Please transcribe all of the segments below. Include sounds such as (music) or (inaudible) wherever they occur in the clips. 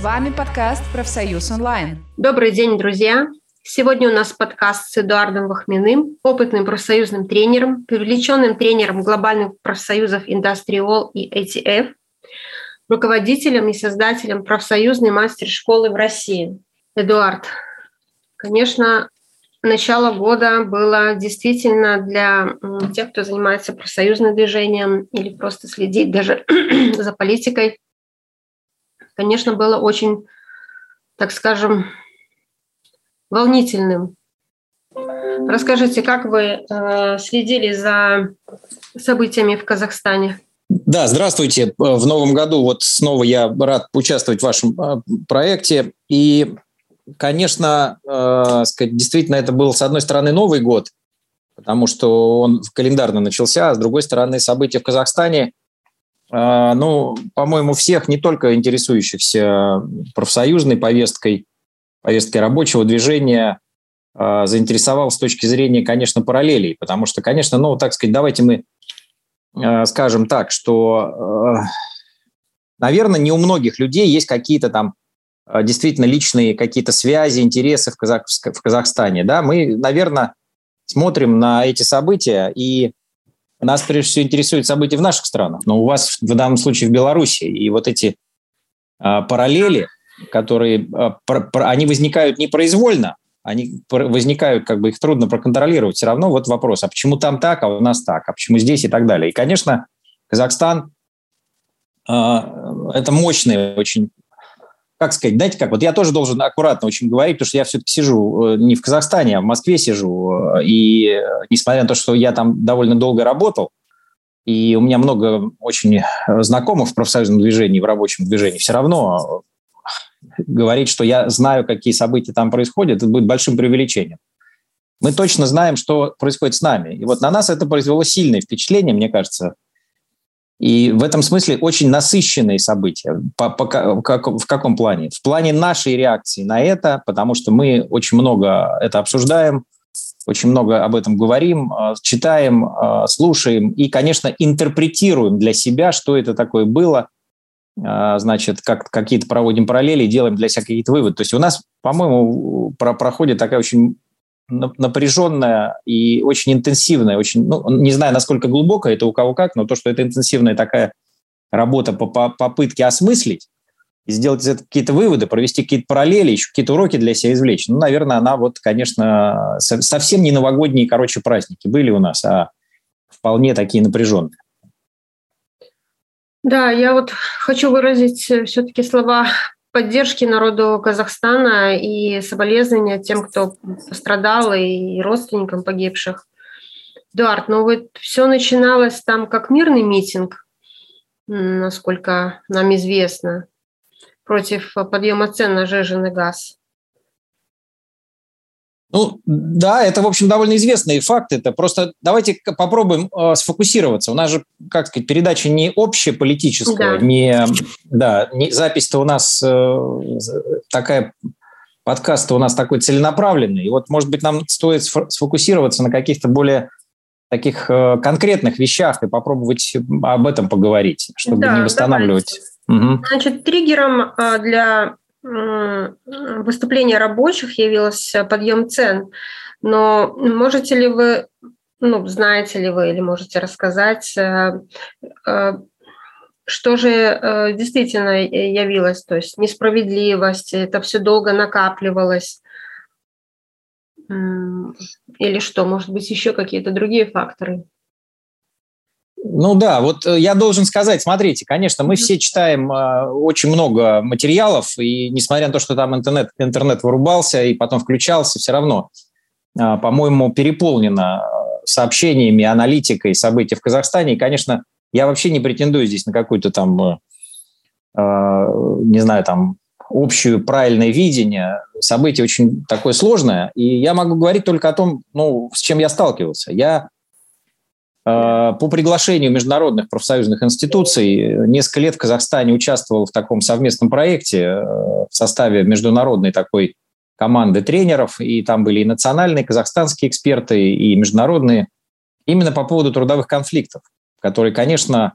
С вами подкаст «Профсоюз онлайн». Добрый день, друзья! Сегодня у нас подкаст с Эдуардом Вахминым, опытным профсоюзным тренером, привлеченным тренером глобальных профсоюзов Industrial и ATF, руководителем и создателем профсоюзной мастер-школы в России. Эдуард, конечно, начало года было действительно для тех, кто занимается профсоюзным движением или просто следит даже (clears throat) за политикой, конечно, было очень, так скажем, волнительным. Расскажите, как вы э, следили за событиями в Казахстане? Да, здравствуйте. В новом году вот снова я рад участвовать в вашем э, проекте. И, конечно, э, сказать, действительно, это был, с одной стороны, Новый год, потому что он календарно начался, а с другой стороны, события в Казахстане, ну, по-моему, всех, не только интересующихся профсоюзной повесткой, повесткой рабочего движения э, заинтересовал с точки зрения, конечно, параллелей, потому что, конечно, ну, так сказать, давайте мы э, скажем так, что, наверное, не у многих людей есть какие-то там действительно личные какие-то связи, интересы в, Казах, в Казахстане, да, мы, наверное, смотрим на эти события, и нас прежде всего интересуют события в наших странах, но у вас в данном случае в Беларуси, и вот эти э, параллели – которые, а, они возникают непроизвольно, они возникают, как бы их трудно проконтролировать. Все равно вот вопрос, а почему там так, а у нас так, а почему здесь и так далее. И, конечно, Казахстан а, это мощный очень как сказать, знаете как, вот я тоже должен аккуратно очень говорить, потому что я все-таки сижу э, не в Казахстане, а в Москве сижу, и э, несмотря на то, что я там довольно долго работал, и у меня много очень знакомых в профсоюзном движении, в рабочем движении, все равно говорить, что я знаю, какие события там происходят, это будет большим преувеличением. Мы точно знаем, что происходит с нами. И вот на нас это произвело сильное впечатление, мне кажется. И в этом смысле очень насыщенные события. По, по, как, в каком плане? В плане нашей реакции на это, потому что мы очень много это обсуждаем, очень много об этом говорим, э, читаем, э, слушаем и, конечно, интерпретируем для себя, что это такое было – а, значит, как, какие-то проводим параллели, делаем для себя какие-то выводы. То есть у нас, по-моему, про, проходит такая очень напряженная и очень интенсивная, очень, ну, не знаю, насколько глубокая это у кого как, но то, что это интенсивная такая работа по, по попытке осмыслить и сделать из этого какие-то выводы, провести какие-то параллели, еще какие-то уроки для себя извлечь. Ну, наверное, она вот, конечно, совсем не новогодние, короче, праздники были у нас, а вполне такие напряженные. Да, я вот хочу выразить э, все-таки слова поддержки народу Казахстана и соболезнования тем, кто пострадал, и родственникам погибших. Эдуард, ну вот все начиналось там как мирный митинг, насколько нам известно, против подъема цен на жиженый газ. Ну, да, это, в общем, довольно известный факт. Это просто давайте попробуем э, сфокусироваться. У нас же, как сказать, передача не общая политическая, да. не, да, не, запись-то у нас э, такая, подкаст-то у нас такой целенаправленный. И вот, может быть, нам стоит сфокусироваться на каких-то более таких э, конкретных вещах и попробовать об этом поговорить, чтобы да, не восстанавливать. Угу. Значит, триггером э, для выступление рабочих явилось подъем цен. Но можете ли вы, ну, знаете ли вы или можете рассказать, э, э, что же э, действительно явилось? То есть несправедливость, это все долго накапливалось? Или что, может быть, еще какие-то другие факторы? Ну да, вот э, я должен сказать, смотрите, конечно, мы все читаем э, очень много материалов, и несмотря на то, что там интернет, интернет вырубался и потом включался, все равно, э, по-моему, переполнено сообщениями, аналитикой событий в Казахстане. И, конечно, я вообще не претендую здесь на какую-то там, э, не знаю, там общую правильное видение. Событие очень такое сложное, и я могу говорить только о том, ну, с чем я сталкивался. Я по приглашению международных профсоюзных институций несколько лет в Казахстане участвовал в таком совместном проекте э, в составе международной такой команды тренеров, и там были и национальные казахстанские эксперты, и международные, именно по поводу трудовых конфликтов, которые, конечно,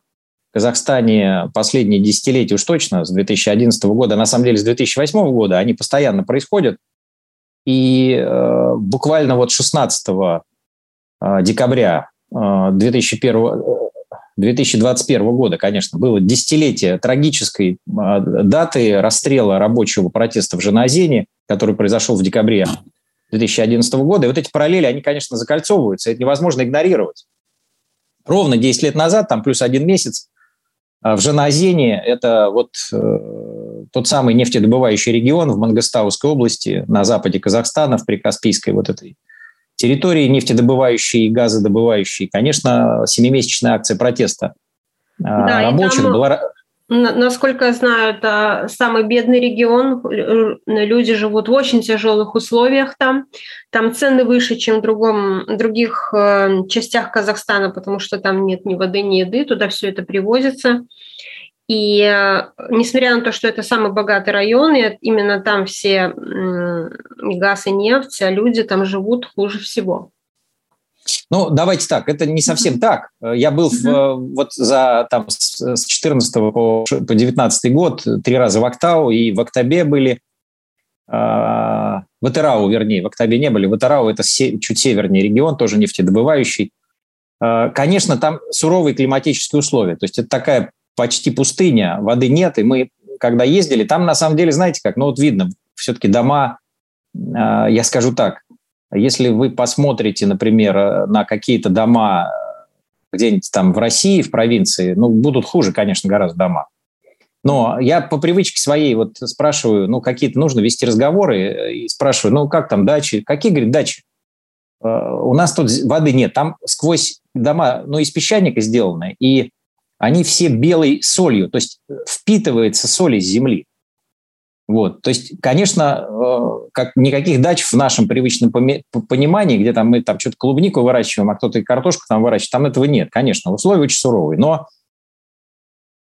Казахстане последние десятилетия уж точно, с 2011 года, на самом деле с 2008 года, они постоянно происходят. И э, буквально вот 16 э, декабря э, 2001, 2021 года, конечно, было десятилетие трагической э, даты расстрела рабочего протеста в Женазине, который произошел в декабре 2011 года. И вот эти параллели, они, конечно, закольцовываются, это невозможно игнорировать. Ровно 10 лет назад, там плюс один месяц, а в Жаназине это вот э, тот самый нефтедобывающий регион в Мангостауской области на западе Казахстана, в Прикаспийской вот этой территории нефтедобывающей и газодобывающей. Конечно, семимесячная акция протеста а, да, рабочих там... была Насколько я знаю, это самый бедный регион. Люди живут в очень тяжелых условиях там. Там цены выше, чем в другом, других э, частях Казахстана, потому что там нет ни воды, ни еды. Туда все это привозится. И э, несмотря на то, что это самый богатый район, и именно там все газ и нефть, а люди там живут хуже всего. Ну, давайте так, это не совсем так. Я был в, вот за там с 14 по, по 19 год три раза в Октау, и в Октябе были, э, в Этерау, вернее, в Октябе не были, в Этерау это се, чуть севернее регион, тоже нефтедобывающий. Э, конечно, там суровые климатические условия, то есть это такая почти пустыня, воды нет, и мы, когда ездили, там на самом деле, знаете как, ну вот видно, все-таки дома, э, я скажу так, если вы посмотрите, например, э, на какие-то дома э, где-нибудь там в России, в провинции, ну, будут хуже, конечно, гораздо дома. Но я по привычке своей вот спрашиваю, ну, какие-то нужно вести разговоры, э, и спрашиваю, ну, как там дачи? Какие, говорит, дачи? У нас тут воды нет. Там сквозь дома, ну, из песчаника сделаны, и они все белой солью, то есть впитывается соль из земли. Вот. То есть, конечно, э, как никаких дач в нашем привычном понимании, где там мы там что-то клубнику выращиваем, а кто-то и картошку там выращивает, там этого нет, конечно, условия очень суровые. Но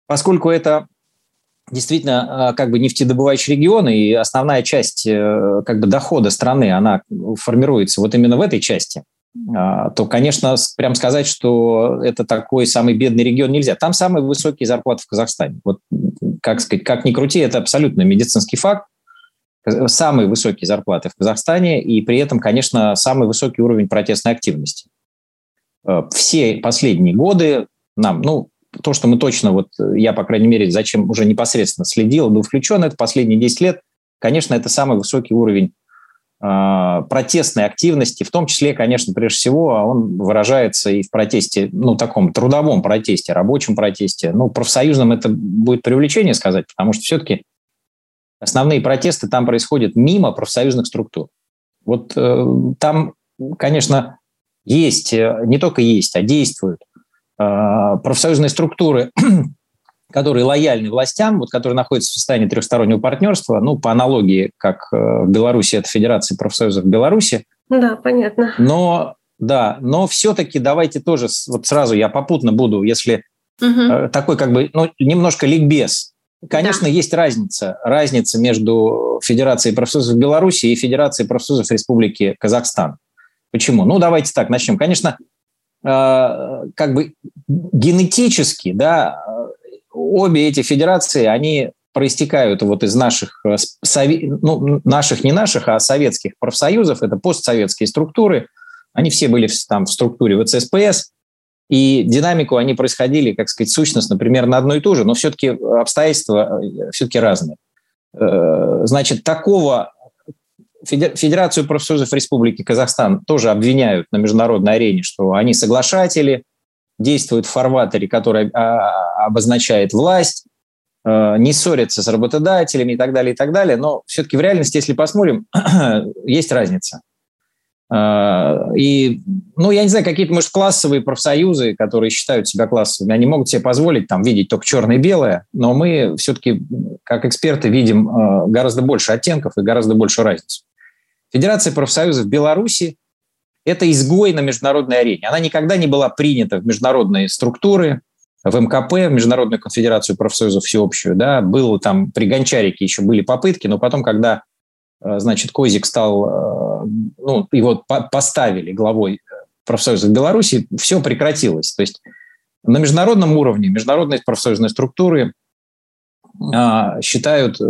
поскольку это действительно э, как бы нефтедобывающий регион, и основная часть э, как бы дохода страны, она формируется вот именно в этой части, то, конечно, прям сказать, что это такой самый бедный регион нельзя. Там самые высокие зарплаты в Казахстане. Вот как сказать, как ни крути, это абсолютно медицинский факт. Самые высокие зарплаты в Казахстане и при этом, конечно, самый высокий уровень протестной активности. Э, все последние годы нам, ну, то, что мы точно, вот я, по крайней мере, зачем уже непосредственно следил, был включен, это последние 10 лет, конечно, это самый высокий уровень протестной активности, в том числе, конечно, прежде всего, он выражается и в протесте, ну, таком трудовом протесте, рабочем протесте. Ну, профсоюзном это будет привлечение сказать, потому что все-таки основные протесты там происходят мимо профсоюзных структур. Вот э, там, конечно, есть, э, не только есть, а действуют э, профсоюзные структуры, которые лояльны властям, вот, которые находятся в состоянии трехстороннего партнерства, ну, по аналогии, как э, в Беларуси, это Федерация профсоюзов Беларуси. Да, понятно. Но, да, но все-таки давайте тоже, вот сразу я попутно буду, если угу. такой как бы, ну, немножко ликбез. Конечно, да. есть разница. Разница между Федерацией профсоюзов Беларуси и Федерацией профсоюзов Республики Казахстан. Почему? Ну, давайте так, начнем. Конечно, э, как бы генетически, да, обе эти федерации, они проистекают вот из наших, э, ну, наших, не наших, а советских профсоюзов, это постсоветские структуры, они все были там в структуре ВЦСПС, и динамику они происходили, как сказать, сущностно примерно одно и то же, но все-таки обстоятельства э, все-таки разные. Э, значит, такого Федерацию профсоюзов Республики Казахстан тоже обвиняют на международной арене, что они соглашатели, действуют в фарватере, который а, обозначает власть, э, не ссорятся с работодателями и так далее, и так далее. Но все-таки в реальности, если посмотрим, (clears throat) есть разница. Э, и, ну, я не знаю, какие-то, может, классовые профсоюзы, которые считают себя классовыми, они могут себе позволить там видеть только черное и белое, но мы все-таки, как эксперты, видим э, гораздо больше оттенков и гораздо большую разницу. Федерация профсоюзов Беларуси это изгой на международной арене. Она никогда не была принята в международные структуры, в мкп, в Международную конфедерацию профсоюзов всеобщую, да, было там при Гончарике еще были попытки, но потом, когда, э, значит, Козик стал, э, ну, его поставили главой профсоюзов Беларуси, все прекратилось. То есть на международном уровне международные профсоюзные структуры а, считают э,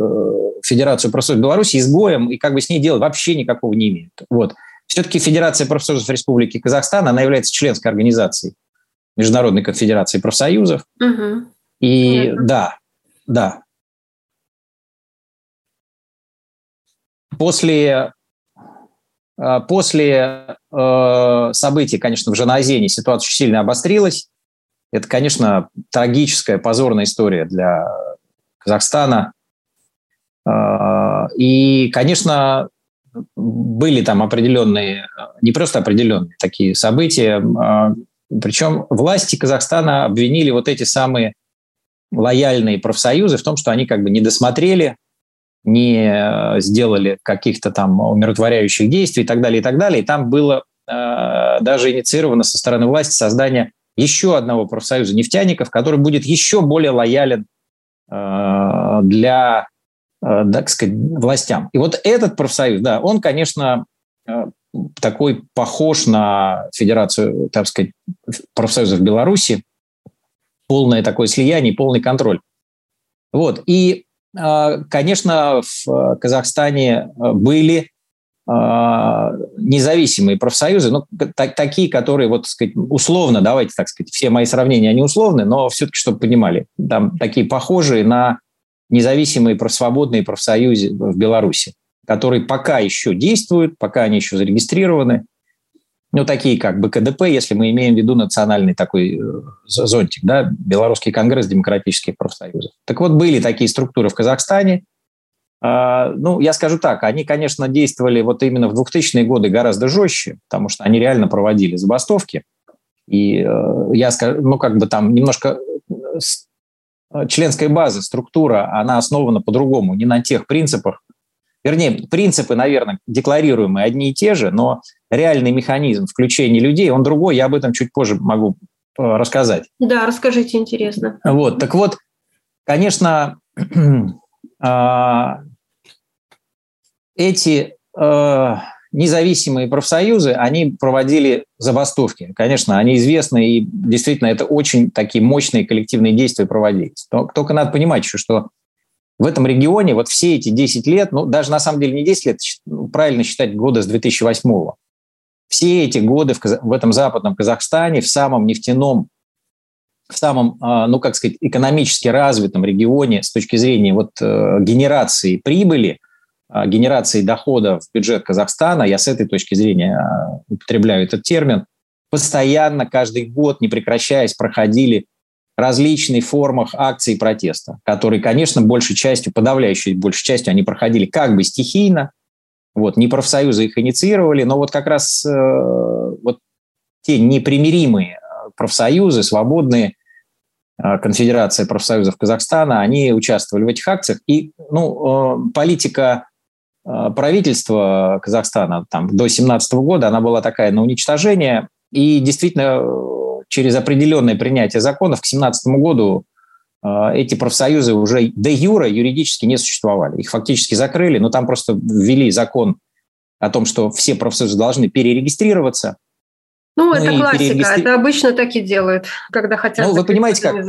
Федерацию профсоюзов Беларуси изгоем и как бы с ней делать вообще никакого не имеют. Вот. Все-таки Федерация профсоюзов Республики Казахстан, она является членской организацией Международной конфедерации профсоюзов. Угу. И Понятно. да, да. После, а, после э, событий, конечно, в Жаназене ситуация очень сильно обострилась. Это, конечно, трагическая, позорная история для Казахстана. А, и, конечно, были там определенные, не просто определенные такие события, а, причем власти Казахстана обвинили вот эти самые лояльные профсоюзы в том, что они как бы не досмотрели, не сделали каких-то там умиротворяющих действий и так далее, и так далее. И там было э, даже инициировано со стороны власти создание еще одного профсоюза нефтяников, который будет еще более лоялен э, для, э, так сказать, властям. И вот этот профсоюз, да, он, конечно, э, такой похож на Федерацию, так сказать, профсоюзов Беларуси, полное такое слияние, полный контроль. Вот. И, э, конечно, в Казахстане были независимые профсоюзы, ну, так, такие, которые, вот, сказать, условно, давайте так сказать, все мои сравнения, они условны, но все-таки, чтобы понимали, там такие похожие на независимые профсвободные профсоюзы в Беларуси, которые пока еще действуют, пока они еще зарегистрированы, ну, такие как БКДП, если мы имеем в виду национальный такой э, зонтик, да, Белорусский конгресс демократических профсоюзов. Так вот, были такие структуры в Казахстане – а, ну, я скажу так, они, конечно, действовали вот именно в 2000-е годы гораздо жестче, потому что они реально проводили забастовки. И э, я скажу, ну, как бы там немножко э, членская база, структура, она основана по-другому, не на тех принципах. Вернее, принципы, наверное, декларируемые одни и те же, но реальный механизм включения людей, он другой. Я об этом чуть позже могу э, рассказать. Да, расскажите, интересно. Вот, так вот, конечно, а, (clears throat) эти э, независимые профсоюзы, они проводили забастовки. Конечно, они известны, и действительно это очень такие мощные коллективные действия проводились. Только надо понимать еще, что в этом регионе вот все эти 10 лет, ну даже на самом деле не 10 лет, ну, правильно считать годы с 2008 -го. Все эти годы в, в этом западном Казахстане, в самом нефтяном в самом, а, ну, как сказать, экономически развитом регионе с точки зрения вот э, генерации прибыли, генерации дохода в бюджет Казахстана, я с этой точки зрения а, употребляю этот термин, постоянно, каждый год, не прекращаясь, проходили различные формах акций протеста, которые, конечно, большей частью, подавляющей большей частью, они проходили как бы стихийно, вот, не профсоюзы их инициировали, но вот как раз э, вот те непримиримые профсоюзы, свободные, а, Конфедерация профсоюзов Казахстана, они участвовали в этих акциях. И ну, э, политика э, правительства Казахстана там, до 2017 года, она была такая на уничтожение. И действительно, э, через определенное принятие законов к 2017 году эти профсоюзы уже де юра юридически не существовали. Их фактически закрыли, но там просто ввели закон о том, что все профсоюзы должны перерегистрироваться – ну, ну это классика, перерегистри... это обычно так и делают, когда хотят ну, вы понимаете. Как?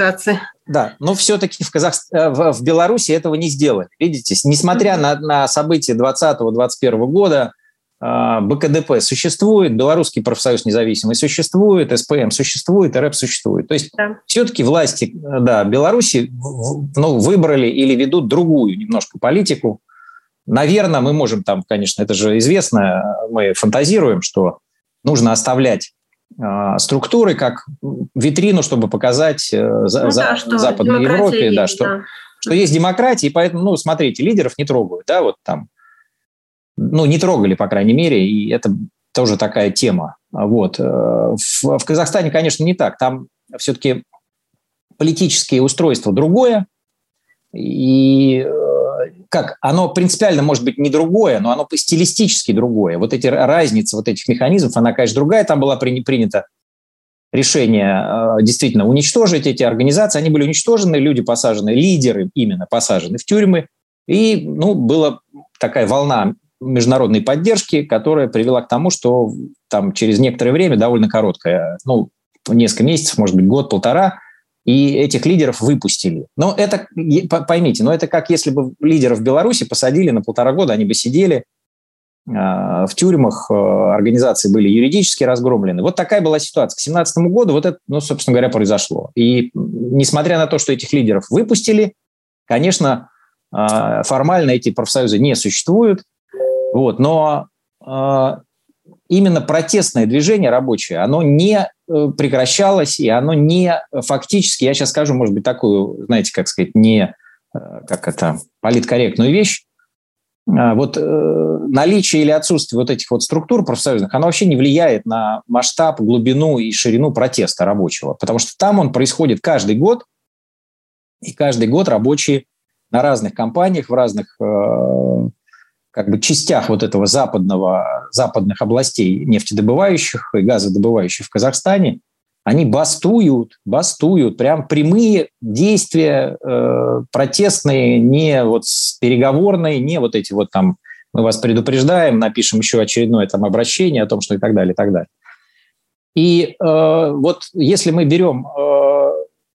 Да, но все-таки в, Казах... Э, в, в Беларуси этого не сделали. Видите, несмотря mm-hmm. на, на события 2020-2021 года, э, БКДП существует, Белорусский профсоюз независимый существует, СПМ существует, РЭП существует. То есть да. все-таки власти да, Беларуси ну, выбрали или ведут другую немножко политику. Наверное, мы можем там, конечно, это же известно, мы фантазируем, что нужно оставлять структуры как витрину, чтобы показать э, ну, за, да, что Западной Европе, есть, да, что, да. что есть демократия, и поэтому, ну, смотрите, лидеров не трогают, да, вот там, ну, не трогали, по крайней мере, и это тоже такая тема. Вот. Э, в, в Казахстане, конечно, не так. Там все-таки политическое устройство другое, и э, как, оно принципиально может быть не другое, но оно стилистически другое. Вот эти разницы вот этих механизмов, она, конечно, другая. Там было при, принято решение э, действительно уничтожить эти организации. Они были уничтожены, люди посажены, лидеры именно посажены в тюрьмы. И ну, была такая волна международной поддержки, которая привела к тому, что там через некоторое время, довольно короткое, ну, несколько месяцев, может быть, год-полтора, и этих лидеров выпустили. Но это, поймите, но это как если бы лидеров Беларуси посадили на полтора года, они бы сидели а, в тюрьмах, а, организации были юридически разгромлены. Вот такая была ситуация. К 2017 году вот это, ну, собственно говоря, произошло. И несмотря на то, что этих лидеров выпустили, конечно, а, формально эти профсоюзы не существуют, вот, но именно протестное движение рабочее, оно не э, прекращалось, и оно не фактически, я сейчас скажу, может быть, такую, знаете, как сказать, не э, как это, политкорректную вещь, а, вот э, наличие или отсутствие вот этих вот структур профсоюзных, оно вообще не влияет на масштаб, глубину и ширину протеста рабочего, потому что там он происходит каждый год, и каждый год рабочие на разных компаниях, в разных как бы частях вот этого западного, западных областей нефтедобывающих и газодобывающих в Казахстане, они бастуют, бастуют, прям прямые действия э, протестные, не вот переговорные, не вот эти вот там мы вас предупреждаем, напишем еще очередное там обращение о том, что и так далее, и так далее. И э, вот если мы берем э,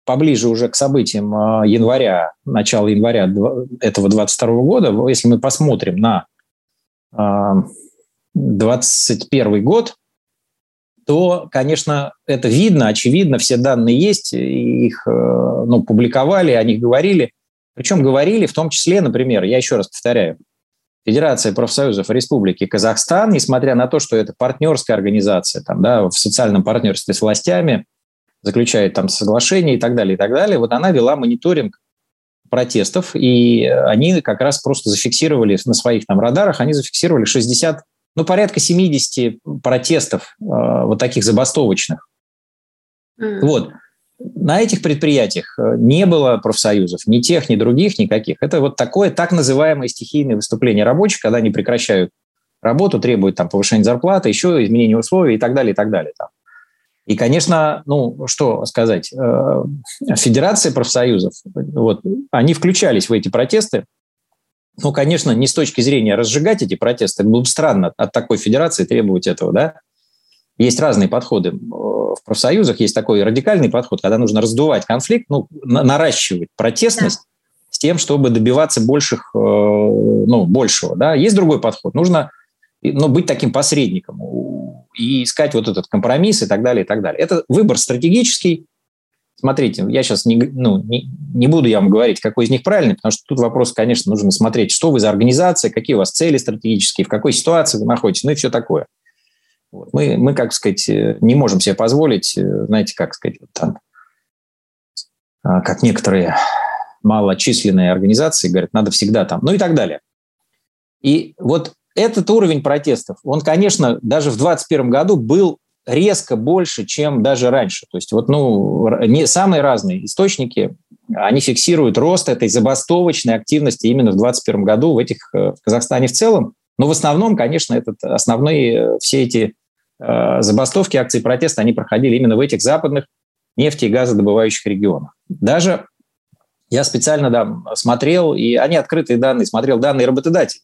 поближе уже к событиям э, января, начала января этого 22 года, если мы посмотрим на 2021 год, то, конечно, это видно, очевидно, все данные есть, их э, ну, публиковали, о них говорили. Причем говорили в том числе, например, я еще раз повторяю, Федерация профсоюзов Республики Казахстан, несмотря на то, что это партнерская организация, там, да, в социальном партнерстве с властями, заключает там соглашения и так далее, и так далее, вот она вела мониторинг протестов, и они как раз просто зафиксировали на своих там радарах, они зафиксировали 60, ну, порядка 70 протестов э, вот таких забастовочных. Mm. Вот. На этих предприятиях э, не было профсоюзов, ни тех, ни других, никаких. Это вот такое так называемое стихийное выступление рабочих, когда они прекращают работу, требуют там повышения зарплаты, еще изменения условий и так далее, и так далее. Там. И, конечно, ну, что сказать, э, Федерация профсоюзов, вот, они включались в эти протесты. Ну, конечно, не с точки зрения разжигать эти протесты, было бы странно от такой федерации требовать этого, да. Есть разные подходы в профсоюзах, есть такой радикальный подход, когда нужно раздувать конфликт, ну, наращивать протестность да. с тем, чтобы добиваться больших, э, ну, большего, да. Есть другой подход, нужно ну, быть таким посредником и искать вот этот компромисс и так далее, и так далее. Это выбор стратегический. Смотрите, я сейчас не, ну, не, не буду я вам говорить, какой из них правильный, потому что тут вопрос, конечно, нужно смотреть, что вы за организация, какие у вас цели стратегические, в какой ситуации вы находитесь, ну и все такое. Вот. Мы, мы, как сказать, не можем себе позволить, знаете, как сказать, вот там, а, как некоторые малочисленные организации говорят, надо всегда там, ну и так далее. И вот этот уровень протестов, он, конечно, даже в 2021 году был резко больше, чем даже раньше. То есть вот, ну, не, самые разные источники, они фиксируют рост этой забастовочной активности именно в 2021 году в этих э, в Казахстане в целом. Но в основном, конечно, этот, основные э, все эти э, забастовки, акции протеста, они проходили именно в этих западных нефти- и газодобывающих регионах. Даже я специально да, смотрел, и они открытые данные, смотрел данные работодателей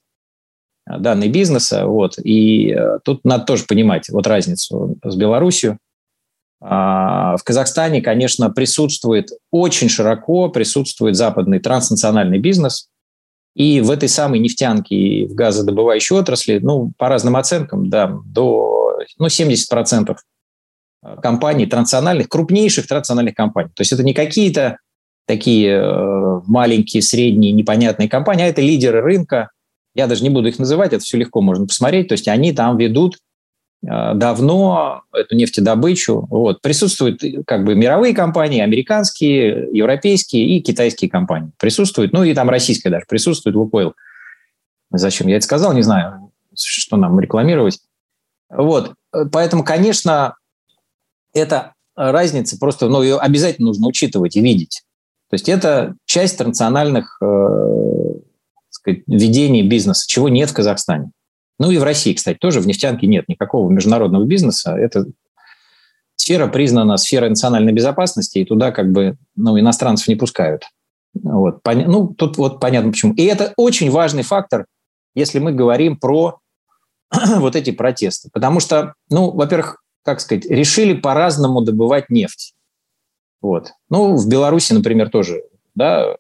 данные бизнеса. Вот. И э, тут надо тоже понимать вот разницу с Беларусью. А, в Казахстане, конечно, присутствует очень широко, присутствует западный транснациональный бизнес. И в этой самой нефтянке и в газодобывающей отрасли, ну, по разным оценкам, да, до ну, 70% компаний транснациональных, крупнейших транснациональных компаний. То есть это не какие-то такие э, маленькие, средние, непонятные компании, а это лидеры рынка, я даже не буду их называть, это все легко можно посмотреть. То есть они там ведут э, давно эту нефтедобычу. Вот. Присутствуют как бы мировые компании, американские, европейские и китайские компании. Присутствуют, ну и там российская даже присутствует, Лукойл. Зачем я это сказал, не знаю, что нам рекламировать. Вот. Поэтому, конечно, эта разница просто, ну, ее обязательно нужно учитывать и видеть. То есть это часть национальных э, сказать, ведения бизнеса, чего нет в Казахстане. Ну и в России, кстати, тоже в нефтянке нет никакого международного бизнеса. Это сфера признана сферой национальной безопасности, и туда как бы ну, иностранцев не пускают. Вот. Ну, тут вот понятно почему. И это очень важный фактор, если мы говорим про (clears throat) вот эти протесты. Потому что, ну, во-первых, как сказать, решили по-разному добывать нефть. Вот. Ну, в Беларуси, например, тоже, да,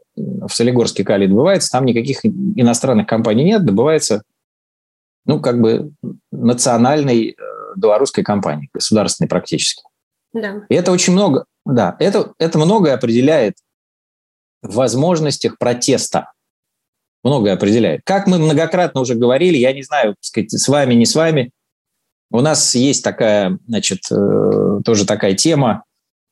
в Солигорске калий добывается, там никаких иностранных компаний нет, добывается, ну, как бы национальной э, белорусской компании, государственной практически. Да. И это очень много, да, это, это многое определяет в возможностях протеста. Многое определяет. Как мы многократно уже говорили, я не знаю, сказать, с вами, не с вами, у нас есть такая, значит, э, тоже такая тема,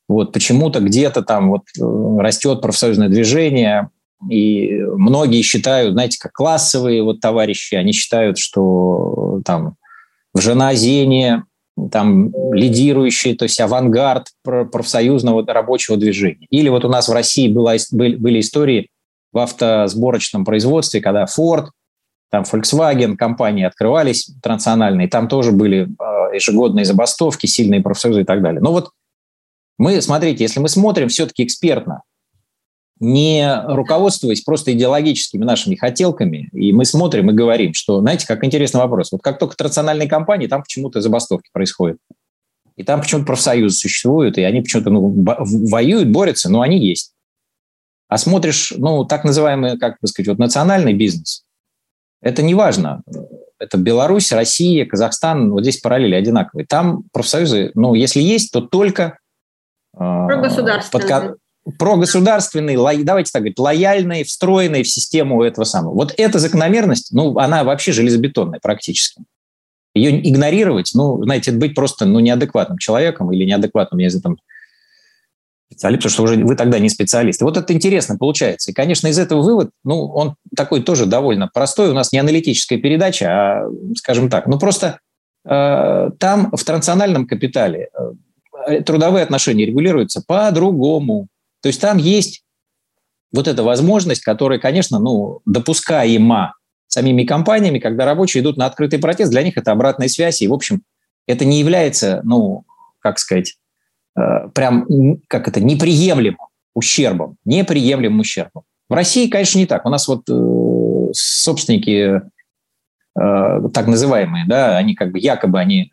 вот почему-то где-то там вот э, растет профсоюзное движение, и многие считают, знаете, как классовые вот товарищи, они считают, что там в Женазене там лидирующий, то есть авангард профсоюзного рабочего движения. Или вот у нас в России была, были истории в автосборочном производстве, когда Ford, там Volkswagen, компании открывались транснациональные, там тоже были а, ежегодные забастовки, сильные профсоюзы и так далее. Но вот мы, смотрите, если мы смотрим все-таки экспертно, не руководствуясь просто идеологическими нашими хотелками, и мы смотрим и говорим, что, знаете, как интересный вопрос. Вот как только транснациональные компании, там почему-то забастовки происходят. И там почему-то профсоюзы существуют, и они почему-то ну, воюют, борются, но они есть. А смотришь, ну, так называемый, как бы сказать, вот национальный бизнес, это не важно. Это Беларусь, Россия, Казахстан, вот здесь параллели одинаковые. Там профсоюзы, ну, если есть, то только а, Прогосударственные. Под, прогосударственные, ло, давайте так говорить, лояльные, встроенные в систему этого самого. Вот эта закономерность, ну, она вообще железобетонная практически. Ее игнорировать, ну, знаете, быть просто ну, неадекватным человеком или неадекватным, я там специалист, потому что уже вы тогда не специалист. И вот это интересно получается. И, конечно, из этого вывод, ну, он такой тоже довольно простой. У нас не аналитическая передача, а, скажем так, ну, просто э, там в транснациональном капитале Э, трудовые отношения регулируются по-другому. То есть там есть вот эта возможность, которая, конечно, ну, допускаема самими компаниями, когда рабочие идут на открытый протест, для них это обратная связь, и, в общем, это не является, ну, как сказать, э, прям, как это, неприемлемым ущербом, неприемлемым ущербом. В России, конечно, не так. У нас вот э, собственники так называемые, да, они как бы якобы они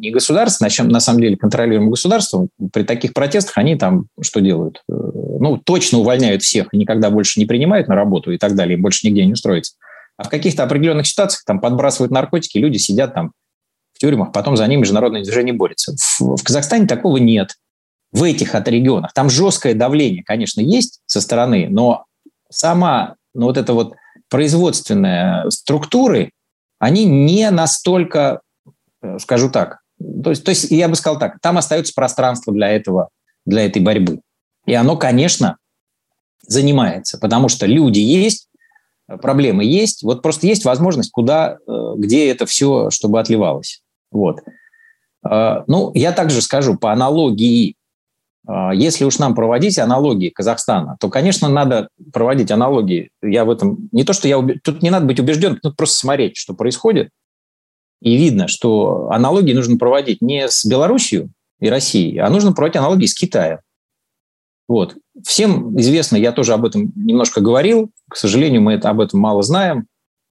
не государство, на, чем, на самом деле контролируемое государством, при таких протестах они там что делают? Э, ну, точно увольняют всех никогда больше не принимают на работу и так далее, и больше нигде не устроиться. А в каких-то определенных ситуациях там подбрасывают наркотики, люди сидят там в тюрьмах, потом за ними международное движение борется. В, в Казахстане такого нет. В этих от регионах. Там жесткое давление, конечно, есть со стороны, но сама ну, вот эта вот производственная структуры, они не настолько, э, скажу так, то есть, то есть я бы сказал так, там остается пространство для этого, для этой борьбы. И оно, конечно, занимается, потому что люди есть, проблемы есть, вот просто есть возможность, куда, э, где это все, чтобы отливалось. Вот. Э, ну, я также скажу, по аналогии, э, если уж нам проводить аналогии Казахстана, то, конечно, надо проводить аналогии. Я в этом... Не то, что я... Тут не надо быть убежденным, тут просто смотреть, что происходит, и видно, что аналогии нужно проводить не с Белоруссией и Россией, а нужно проводить аналогии с Китаем. Вот. Всем известно, я тоже об этом немножко говорил, к сожалению, мы это, об этом мало знаем.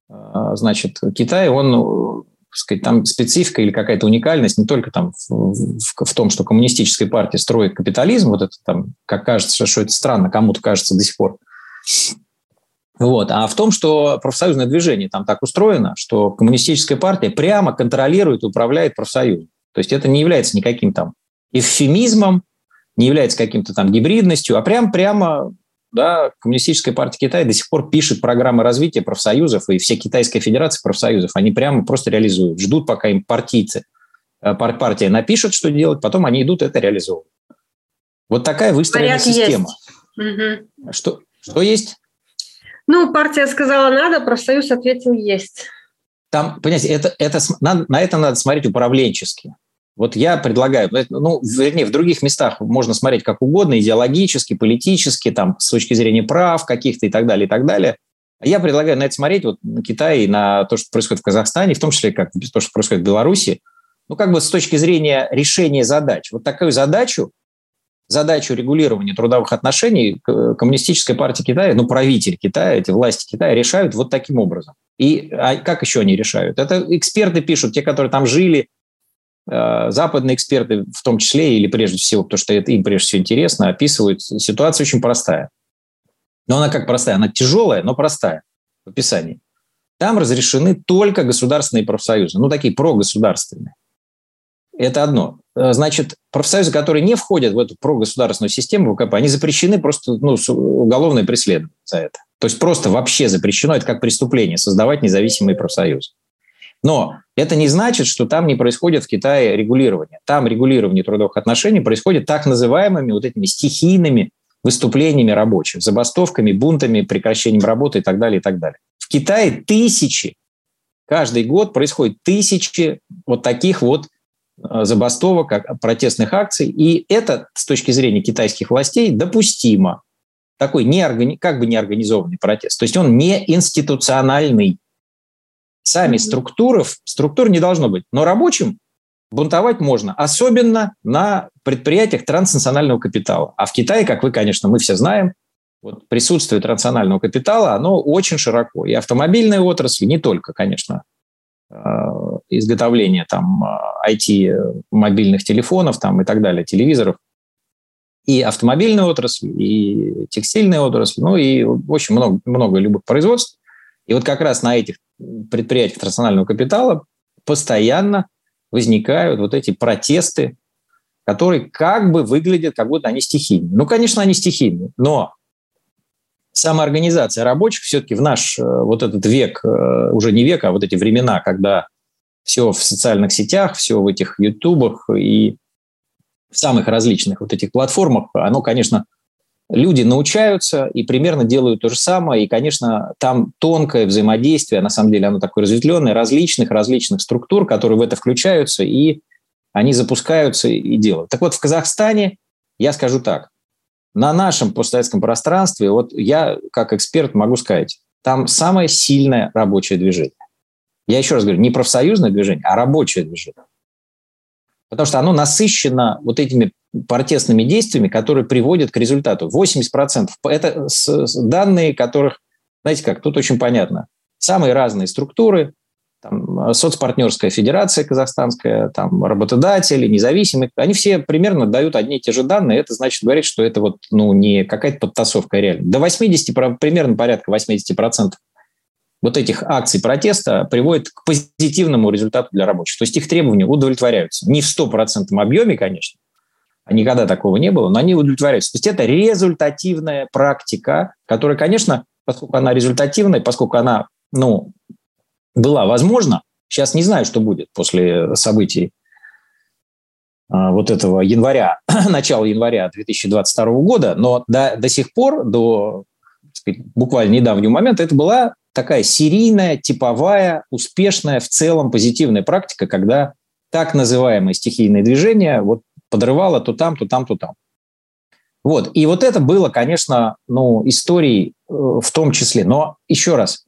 А, значит, Китай, он, сказать, там специфика или какая-то уникальность не только там в, в, в том, что коммунистическая партия строит капитализм, вот это там, как кажется, что это странно, кому-то кажется до сих пор, вот. А в том, что профсоюзное движение там так устроено, что коммунистическая партия прямо контролирует и управляет профсоюзом. То есть это не является никаким там эвфемизмом, не является каким-то там гибридностью, а прям прямо да, Коммунистическая партия Китая до сих пор пишет программы развития профсоюзов, и все Китайская федерация профсоюзов, они прямо просто реализуют, ждут, пока им партийцы, э, партия напишет, что делать, потом они идут это реализовывают. Вот такая выстроена Порядок система. Есть. Что, что есть? Ну, партия сказала надо, профсоюз ответил есть. Там, понимаете, это, это, на, на это надо смотреть управленчески. Вот я предлагаю, ну, вернее, в других местах можно смотреть как угодно, идеологически, политически, там, с точки зрения прав каких-то и так далее, и так далее. А я предлагаю на это смотреть вот на Китай и на то, что происходит в Казахстане, в том числе как то, что происходит в Беларуси, ну, как бы с точки зрения решения задач. Вот такую задачу задачу регулирования трудовых отношений Коммунистическая партия Китая, ну, правитель Китая, эти власти Китая решают вот таким образом. И а как еще они решают? Это эксперты пишут, те, которые там жили, э, западные эксперты, в том числе, или прежде всего, потому что это им прежде всего интересно, описывают ситуацию очень простая. Но она как простая? Она тяжелая, но простая в описании. Там разрешены только государственные профсоюзы, ну, такие прогосударственные. Это одно. Э, значит, профсоюзы, которые не входят в эту прогосударственную систему ВКП, они запрещены просто ну, уголовное преследование за это. То есть просто вообще запрещено, это как преступление, создавать независимые профсоюзы. Но это не значит, что там не происходит в Китае регулирование. Там регулирование трудовых отношений происходит так называемыми вот этими стихийными выступлениями рабочих, забастовками, бунтами, прекращением работы и так далее, и так далее. В Китае тысячи, каждый год происходит тысячи вот таких вот забастовок, протестных акций. И это с точки зрения китайских властей допустимо. Такой неоргани... как бы неорганизованный протест. То есть он не институциональный. Сами структуры, структур не должно быть. Но рабочим бунтовать можно, особенно на предприятиях транснационального капитала. А в Китае, как вы, конечно, мы все знаем, вот присутствие транснационального капитала, оно очень широко. И автомобильная отрасль, не только, конечно, э, изготовления там IT а, мобильных телефонов там и так далее, телевизоров, и автомобильная отрасль, и текстильная отрасль, ну и, общем, много, много любых производств. И вот как раз на этих предприятиях национального капитала постоянно возникают вот эти протесты, которые как бы выглядят, как будто они стихийные. Ну, конечно, они стихийные, но самоорганизация рабочих все-таки в наш э, вот этот век, э, уже не век, а вот эти времена, когда все в социальных сетях, все в этих ютубах и в самых различных вот этих платформах, оно, конечно, люди научаются и примерно делают то же самое, и, конечно, там тонкое взаимодействие, на самом деле оно такое разветвленное, различных, различных структур, которые в это включаются, и они запускаются и делают. Так вот, в Казахстане, я скажу так, на нашем постсоветском пространстве, вот я как эксперт могу сказать, там самое сильное рабочее движение. Я еще раз говорю, не профсоюзное движение, а рабочее движение. Потому что оно насыщено вот этими протестными действиями, которые приводят к результату. 80% это данные, которых, знаете как, тут очень понятно. Самые разные структуры, там, соцпартнерская федерация казахстанская, там, работодатели, независимые, они все примерно дают одни и те же данные. Это значит говорить, что это вот, ну, не какая-то подтасовка а реально. До 80, примерно порядка 80% вот этих акций протеста приводит к позитивному результату для рабочих. То есть их требования удовлетворяются. Не в стопроцентном объеме, конечно, а никогда такого не было, но они удовлетворяются. То есть это результативная практика, которая, конечно, поскольку она результативная, поскольку она ну, была возможна, сейчас не знаю, что будет после событий а, вот этого января, (clears throat) начала января 2022 года, но до, до сих пор, до сказать, буквально недавнего момента, это была такая серийная, типовая, успешная, в целом позитивная практика, когда так называемые стихийные движения вот подрывало то там, то там, то там. Вот. И вот это было, конечно, ну, историей э, в том числе. Но еще раз,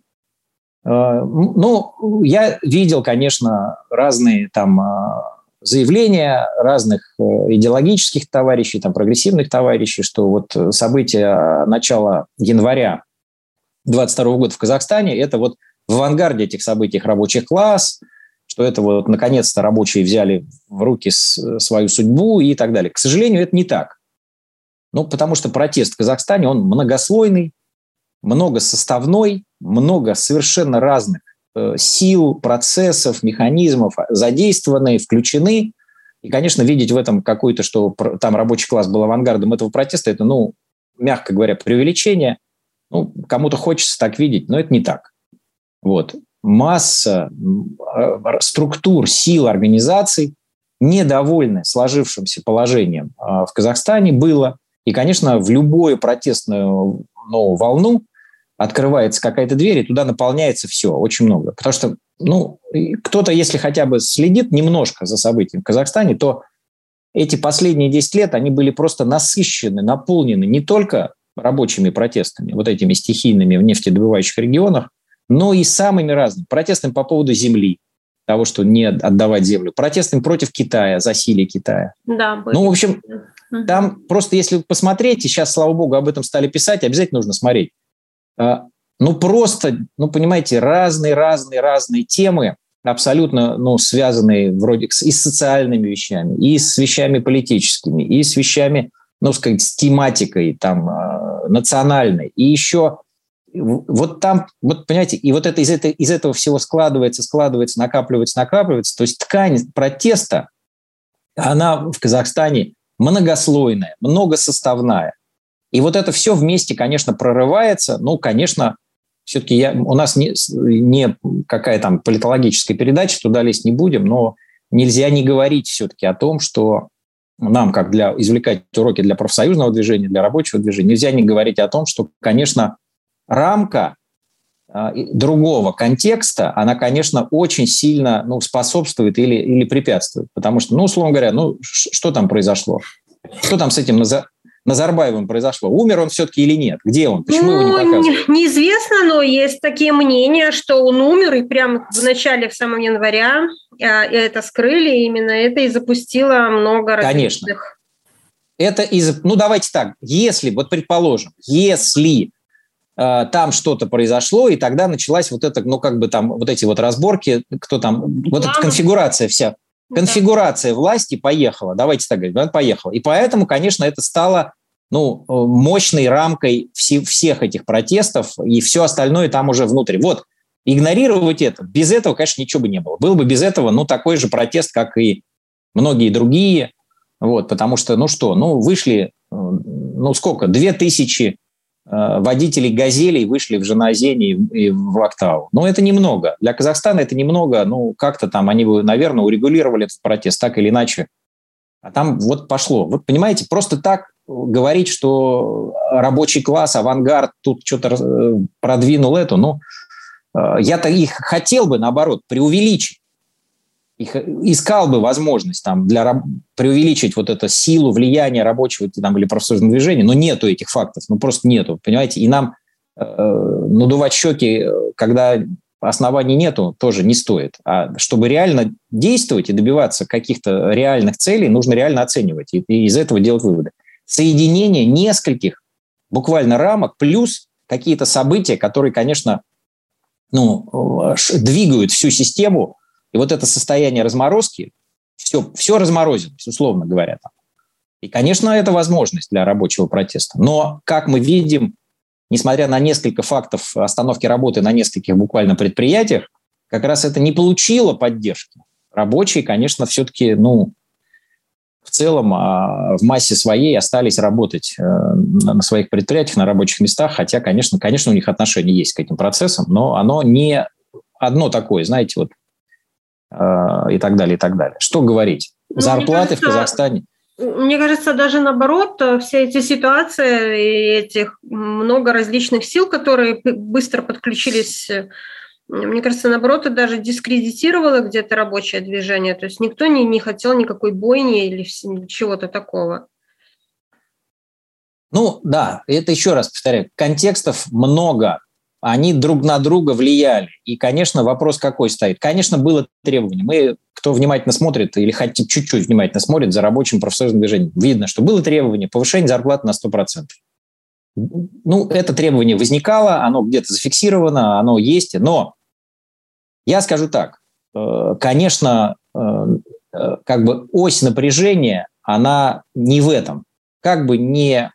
ну, я видел, конечно, разные там э, заявления разных идеологических товарищей, там, прогрессивных товарищей, что вот события начала января 22 года в Казахстане, это вот в авангарде этих событий рабочий класс, что это вот наконец-то рабочие взяли в руки свою судьбу и так далее. К сожалению, это не так. Ну, потому что протест в Казахстане, он многослойный, многосоставной, много совершенно разных э, сил, процессов, механизмов задействованы, включены. И, конечно, видеть в этом какой-то, что там рабочий класс был авангардом этого протеста, это, ну, мягко говоря, преувеличение – ну, кому-то хочется так видеть, но это не так. Вот. Масса структур, сил, организаций недовольны сложившимся положением а, в Казахстане было. И, конечно, в любую протестную ну, волну открывается какая-то дверь, и туда наполняется все, очень много. Потому что ну, кто-то, если хотя бы следит немножко за событиями в Казахстане, то эти последние 10 лет, они были просто насыщены, наполнены не только рабочими протестами, вот этими стихийными в нефтедобывающих регионах, но и самыми разными. Протестами по поводу земли, того, что не отдавать землю, протестами против Китая, засилия Китая. Да, были. Ну, в общем, там просто, если посмотреть, и сейчас, слава богу, об этом стали писать, обязательно нужно смотреть. А, ну, просто, ну, понимаете, разные-разные-разные темы, абсолютно ну, связанные вроде и с социальными вещами, и с вещами политическими, и с вещами, ну, сказать, с тематикой там э, национальной. И еще вот там, вот понимаете, и вот это из, это, из этого всего складывается, складывается, накапливается, накапливается. То есть ткань протеста, она в Казахстане многослойная, многосоставная. И вот это все вместе, конечно, прорывается. Ну, конечно, все-таки я, у нас не, не какая там политологическая передача, туда лезть не будем, но нельзя не говорить все-таки о том, что нам, как для извлекать уроки для профсоюзного движения, для рабочего движения, нельзя не говорить о том, что, конечно, рамка а, другого контекста, она, конечно, очень сильно ну, способствует или, или препятствует. Потому что, ну, условно говоря, ну, что там произошло? Что там с этим Назарбаевым произошло? Умер он все-таки или нет? Где он? Почему ну, его не показывают? неизвестно, но есть такие мнения, что он умер, и прямо в начале, в самом января а, это скрыли, именно это и запустило много различных... Конечно. Это из... Ну, давайте так. Если, вот предположим, если э, там что-то произошло, и тогда началась вот эта, ну, как бы там, вот эти вот разборки, кто там, вот эта конфигурация вся конфигурация власти поехала, давайте так говорить, поехала. И поэтому, конечно, это стало ну, мощной рамкой все, всех этих протестов, и все остальное там уже внутри. Вот, игнорировать это, без этого, конечно, ничего бы не было. Был бы без этого, ну, такой же протест, как и многие другие, вот, потому что, ну что, ну, вышли, э, ну, сколько, две тысячи Э, водителей «Газелей» вышли в Жаназене и в Актау. Но это немного. Для Казахстана это немного. Ну, как-то там они бы, наверное, урегулировали этот протест так или иначе. А там вот пошло. Вот понимаете, просто так говорить, что рабочий класс, авангард тут что-то э, продвинул это, ну, э, я-то их хотел бы, наоборот, преувеличить искал бы возможность там, для, преувеличить вот эту силу, влияние рабочего там, или профсоюзного движения, но нету этих фактов, ну просто нету, понимаете, и нам э, надувать щеки, когда оснований нету, тоже не стоит. А чтобы реально действовать и добиваться каких-то реальных целей, нужно реально оценивать и, и из этого делать выводы. Соединение нескольких буквально рамок плюс какие-то события, которые, конечно, ну, двигают всю систему и вот это состояние разморозки, все, все разморозилось, условно говоря. Там. И, конечно, это возможность для рабочего протеста. Но, как мы видим, несмотря на несколько фактов остановки работы на нескольких буквально предприятиях, как раз это не получило поддержки. Рабочие, конечно, все-таки, ну, в целом а, в массе своей остались работать э, на своих предприятиях, на рабочих местах, хотя, конечно, конечно, у них отношение есть к этим процессам, но оно не одно такое, знаете, вот и так далее, и так далее. Что говорить? Ну, Зарплаты кажется, в Казахстане? Мне кажется, даже наоборот, э, все эти ситуации и этих много различных сил, которые быстро подключились, э, мне кажется, наоборот, это даже дискредитировало где-то рабочее движение. То есть никто не, не хотел никакой бойни или чего-то такого. Ну да, это еще раз повторяю, контекстов много они друг на друга влияли. И, конечно, вопрос какой стоит? Конечно, было требование. Мы, кто внимательно смотрит или хоть чуть-чуть внимательно смотрит за рабочим профсоюзным движением, видно, что было требование повышения зарплаты на 100%. Ну, это требование возникало, оно где-то зафиксировано, оно есть, но я скажу так, э, конечно, э, э, как бы ось напряжения, она не в этом. Как бы не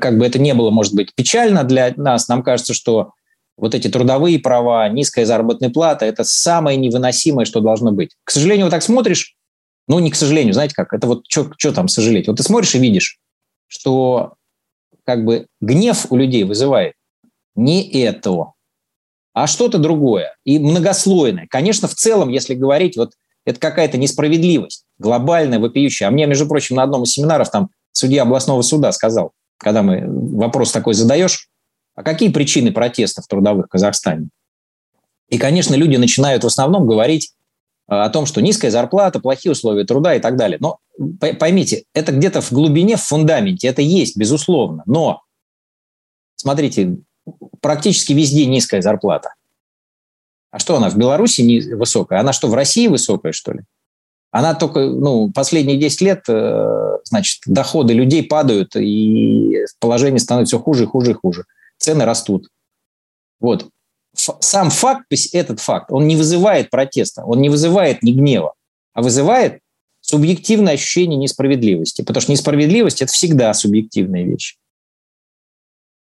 как бы это не было, может быть, печально для нас, нам кажется, что вот эти трудовые права, низкая заработная плата – это самое невыносимое, что должно быть. К сожалению, вот так смотришь, ну, не к сожалению, знаете как, это вот что там сожалеть? Вот ты смотришь и видишь, что как бы гнев у людей вызывает не это, а что-то другое и многослойное. Конечно, в целом, если говорить, вот это какая-то несправедливость, глобальная, вопиющая. А мне, между прочим, на одном из семинаров там судья областного суда сказал, когда мы вопрос такой задаешь, а какие причины протестов трудовых в Казахстане? И, конечно, люди начинают в основном говорить э, о том, что низкая зарплата, плохие условия труда и так далее. Но поймите, это где-то в глубине, в фундаменте, это есть, безусловно. Но, смотрите, практически везде низкая зарплата. А что она в Беларуси высокая? Она что, в России высокая, что ли? Она только, ну, последние 10 лет, э, значит, доходы людей падают, и положение становится все хуже и хуже и хуже цены растут. Вот. сам факт, этот факт, он не вызывает протеста, он не вызывает ни гнева, а вызывает субъективное ощущение несправедливости. Потому что несправедливость – это всегда субъективная вещь.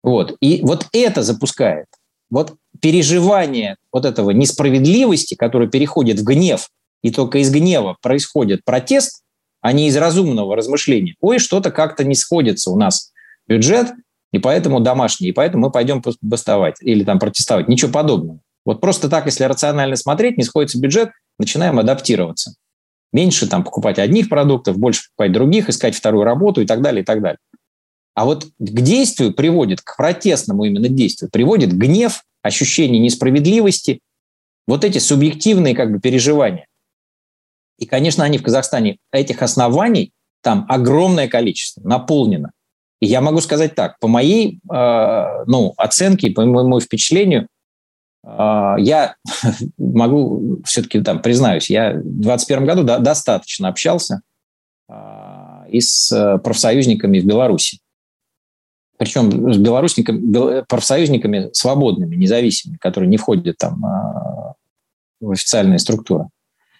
Вот. И вот это запускает. Вот переживание вот этого несправедливости, которое переходит в гнев, и только из гнева происходит протест, а не из разумного размышления. Ой, что-то как-то не сходится у нас бюджет, и поэтому домашний, и поэтому мы пойдем бастовать или там протестовать. Ничего подобного. Вот просто так, если рационально смотреть, не сходится бюджет, начинаем адаптироваться. Меньше там покупать одних продуктов, больше покупать других, искать вторую работу и так далее, и так далее. А вот к действию приводит, к протестному именно действию, приводит гнев, ощущение несправедливости, вот эти субъективные как бы переживания. И, конечно, они в Казахстане, этих оснований там огромное количество, наполнено. Я могу сказать так, по моей э, ну, оценке, по моему впечатлению, э, я (laughs) могу все-таки там признаюсь, я в 2021 году до, достаточно общался э, и с профсоюзниками в Беларуси. Причем с белорусниками, профсоюзниками свободными, независимыми, которые не входят там э, в официальные структуры.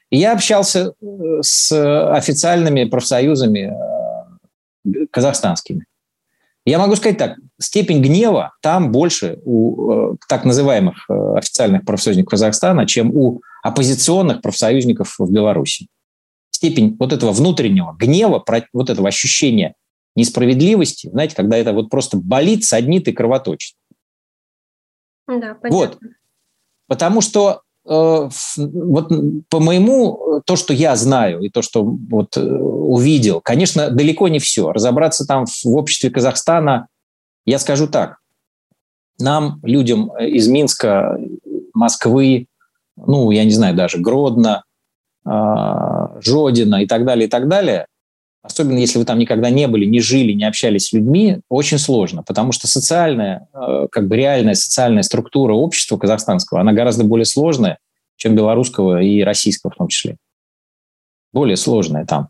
И я общался э, с официальными профсоюзами э, казахстанскими. Я могу сказать так, степень гнева там больше у э, так называемых официальных профсоюзников Казахстана, чем у оппозиционных профсоюзников в Беларуси. Степень вот этого внутреннего гнева, вот этого ощущения несправедливости, знаете, когда это вот просто болит, саднит и кровоточит. Да, понятно. Вот. Потому что Э, вот по моему, то, что я знаю и то, что вот э, увидел, конечно, далеко не все. Разобраться там в обществе Казахстана, я скажу так, нам, людям из Минска, Москвы, ну, я не знаю, даже Гродно, а, Жодина и так далее, и так далее, особенно если вы там никогда не были, не жили, не общались с людьми, очень сложно, потому что социальная, э, как бы реальная социальная структура общества казахстанского, она гораздо более сложная, чем белорусского и российского в том числе. Более сложная там.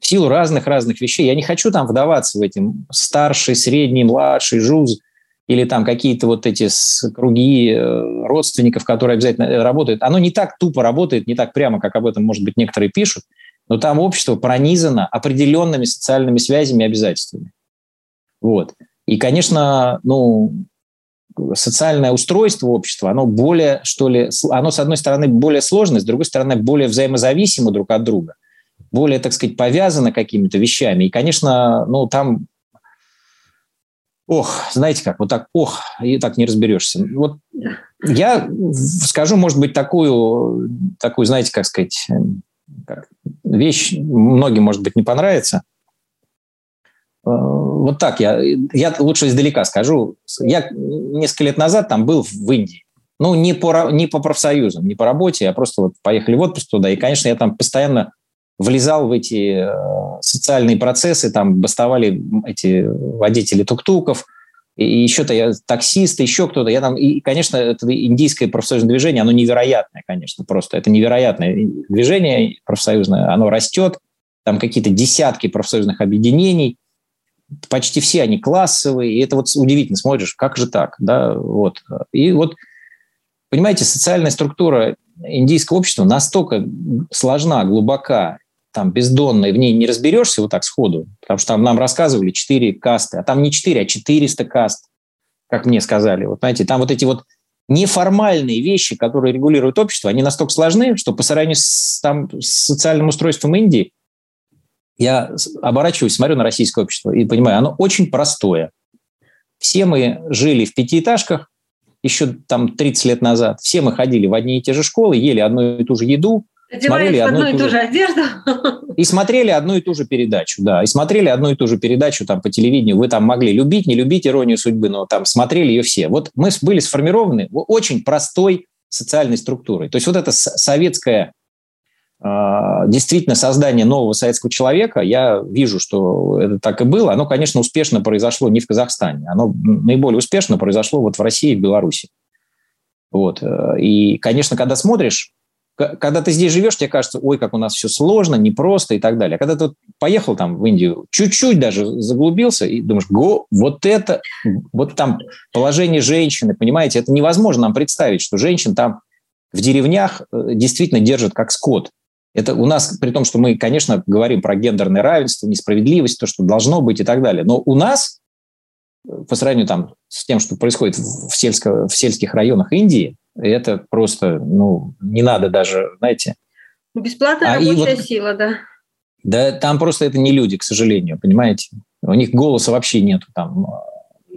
В силу разных-разных вещей. Я не хочу там вдаваться в эти старший, средний, младший, жуз или там какие-то вот эти круги э, родственников, которые обязательно работают. Оно не так тупо работает, не так прямо, как об этом, может быть, некоторые пишут – но там общество пронизано определенными социальными связями и обязательствами. Вот. И, конечно, ну, социальное устройство общества, оно более, что ли, оно, с одной стороны, более сложное, с другой стороны, более взаимозависимо друг от друга, более, так сказать, повязано какими-то вещами. И, конечно, ну, там ох, знаете как, вот так, ох, и так не разберешься. Вот я скажу, может быть, такую, такую, знаете, как сказать, как, вещь многим, может быть, не понравится. Э, вот так я, я лучше издалека скажу. Я несколько лет назад там был в Индии. Ну, не по, не по профсоюзам, не по работе, а просто вот поехали в отпуск туда. И, конечно, я там постоянно влезал в эти э, социальные процессы, там бастовали эти водители тук-туков – и еще-то я таксист, еще кто-то. Я там, и, конечно, это индийское профсоюзное движение, оно невероятное, конечно, просто. Это невероятное движение профсоюзное, оно растет, там какие-то десятки профсоюзных объединений, почти все они классовые, и это вот удивительно, смотришь, как же так, да, вот. И вот, понимаете, социальная структура индийского общества настолько сложна, глубока там бездонной, в ней не разберешься вот так сходу, потому что там нам рассказывали 4 касты, а там не 4, а 400 каст, как мне сказали. Вот знаете, там вот эти вот неформальные вещи, которые регулируют общество, они настолько сложны, что по сравнению с, там, с социальным устройством Индии, я оборачиваюсь, смотрю на российское общество и понимаю, оно очень простое. Все мы жили в пятиэтажках еще там 30 лет назад, все мы ходили в одни и те же школы, ели одну и ту же еду, смотрели одну и ту же одежду. (laughs) И смотрели одну и ту же передачу, да. И смотрели одну и ту же передачу там по телевидению. Вы там могли любить, не любить иронию судьбы, но там смотрели ее все. Вот мы были сформированы очень простой социальной структурой. То есть вот это советское а, действительно создание нового советского человека, я вижу, что это так и было. Оно, конечно, успешно произошло не в Казахстане. Оно наиболее успешно произошло вот в России и в Беларуси. Вот. Э, и, конечно, когда смотришь когда ты здесь живешь, тебе кажется, ой, как у нас все сложно, непросто и так далее. Когда ты вот поехал там в Индию, чуть-чуть даже заглубился и думаешь, го, вот это, вот там положение женщины, понимаете, это невозможно нам представить, что женщин там в деревнях э, действительно держат как скот. Это у нас, при том, что мы, конечно, говорим про гендерное равенство, несправедливость, то, что должно быть и так далее. Но у нас, э, по сравнению там, с тем, что происходит в, сельско, в сельских районах Индии, это просто, ну, не надо даже, знаете... Бесплатная а рабочая вот, сила, да. Да, там просто это не люди, к сожалению, понимаете? У них голоса вообще нету там.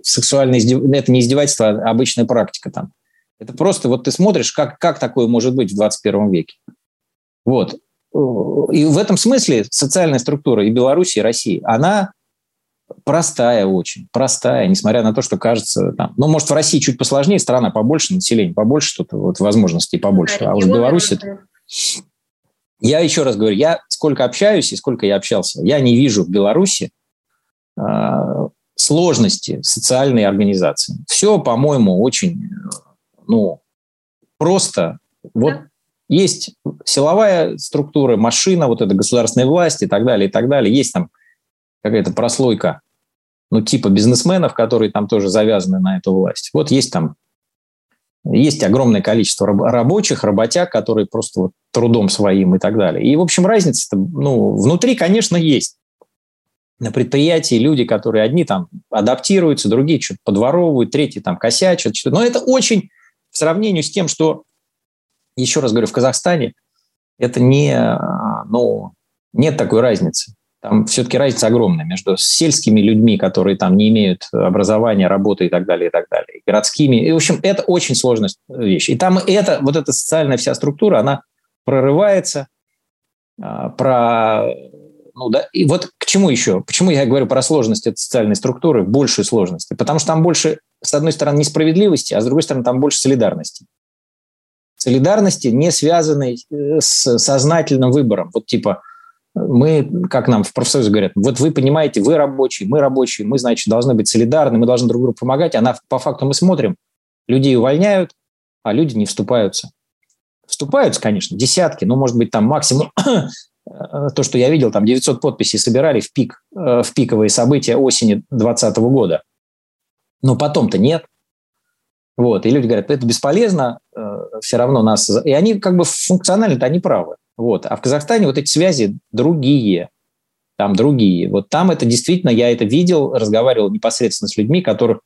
Сексуальное издев... это не издевательство, а обычная практика там. Это просто вот ты смотришь, как, как такое может быть в 21 веке. Вот. И в этом смысле социальная структура и Беларуси, и России, она простая очень, простая, несмотря на то, что кажется там, ну, может, в России чуть посложнее, страна побольше, население побольше, что-то, вот возможностей побольше, а уж в Беларуси... Я еще раз говорю, я сколько общаюсь и сколько я общался, я не вижу в Беларуси э, сложности социальной организации. Все, по-моему, очень, ну, просто. Вот да. есть силовая структура, машина, вот эта государственная власть и так далее, и так далее. Есть там какая-то прослойка, ну, типа бизнесменов, которые там тоже завязаны на эту власть. Вот есть там, есть огромное количество рабочих, работяг, которые просто вот трудом своим и так далее. И, в общем, разница, ну, внутри, конечно, есть. На предприятии люди, которые одни там адаптируются, другие что-то подворовывают, третьи там косячат. Что-то. Но это очень в сравнении с тем, что, еще раз говорю, в Казахстане это не, ну, нет такой разницы. Там все-таки разница огромная между сельскими людьми, которые там не имеют образования, работы и так далее, и так далее, и городскими. И, в общем, это очень сложная вещь. И там это, вот эта социальная вся структура, она прорывается, а, про ну, да, и вот к чему еще? Почему я говорю про сложность этой социальной структуры, большую сложность? Потому что там больше, с одной стороны, несправедливости, а с другой стороны, там больше солидарности. Солидарности, не связанной э, с сознательным выбором. Вот типа, мы, как нам в профсоюзе говорят, вот вы понимаете, вы рабочие, мы рабочие, мы, значит, должны быть солидарны, мы должны друг другу помогать. А по факту мы смотрим, людей увольняют, а люди не вступаются. Вступаются, конечно, десятки, ну, может быть, там максимум (clears throat) то, что я видел, там 900 подписей собирали в пик, э, в пиковые события осени 2020 года. Но потом-то нет. Вот, и люди говорят, это бесполезно, э, все равно нас... И они как бы функционально-то они правы. Вот. А в Казахстане вот эти связи другие, там другие. Вот там это действительно, я это видел, разговаривал непосредственно с людьми, которых,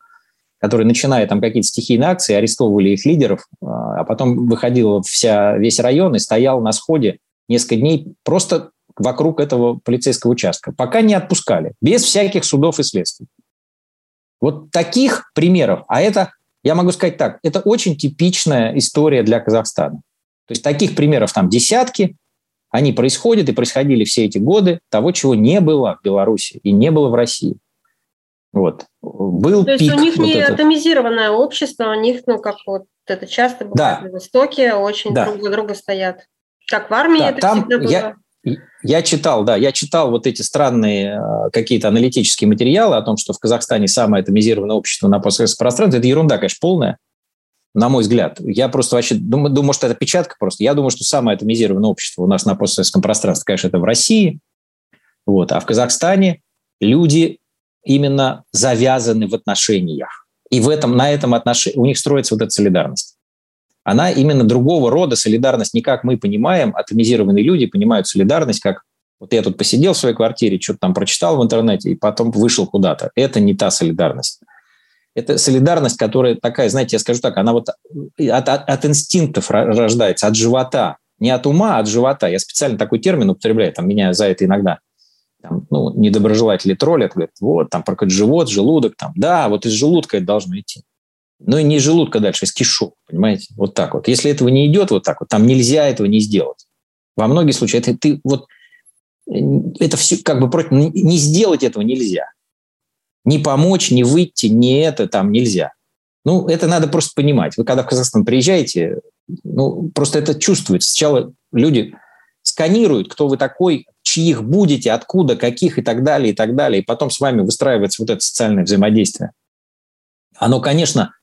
которые, начиная там какие-то стихийные акции, арестовывали их лидеров, а, а потом выходил вся, весь район и стоял на сходе несколько дней просто вокруг этого полицейского участка, пока не отпускали, без всяких судов и следствий. Вот таких примеров, а это, я могу сказать так, это очень типичная история для Казахстана. То есть таких примеров там десятки, они происходят и происходили все эти годы того, чего не было в Беларуси и не было в России. Вот. Был То пик, есть у них вот не этот. атомизированное общество, у них, ну, как вот это часто бывает да. на Востоке, очень да. друг за друга стоят. Как в армии да, это там всегда было? Я, я читал, да, я читал вот эти странные э, какие-то аналитические материалы о том, что в Казахстане самое атомизированное общество на постсоветском пространстве. Это ерунда, конечно, полная на мой взгляд. Я просто вообще думаю, думаю, что это печатка просто. Я думаю, что самое атомизированное общество у нас на постсоветском пространстве, конечно, это в России. Вот. А в Казахстане люди именно завязаны в отношениях. И в этом, на этом отношении у них строится вот эта солидарность. Она именно другого рода солидарность, не как мы понимаем, атомизированные люди понимают солидарность, как вот я тут посидел в своей квартире, что-то там прочитал в интернете и потом вышел куда-то. Это не та солидарность это солидарность, которая такая, знаете, я скажу так, она вот от, от, от инстинктов рождается, от живота. Не от ума, а от живота. Я специально такой термин употребляю, там меня за это иногда там, ну, недоброжелатели троллят, говорят, вот, там, про какой-то живот, желудок, там, да, вот из желудка это должно идти. Ну, и не из желудка дальше, а из кишок, понимаете, вот так вот. Если этого не идет вот так вот, там нельзя этого не сделать. Во многих случаях это ты вот, это все как бы против, не сделать этого нельзя. Не помочь, не выйти, не это там нельзя. Ну, это надо просто понимать. Вы когда в Казахстан приезжаете, ну, просто это чувствуется. Сначала люди сканируют, кто вы такой, чьих будете, откуда, каких и так далее, и так далее. И потом с вами выстраивается вот это социальное взаимодействие. Оно, конечно,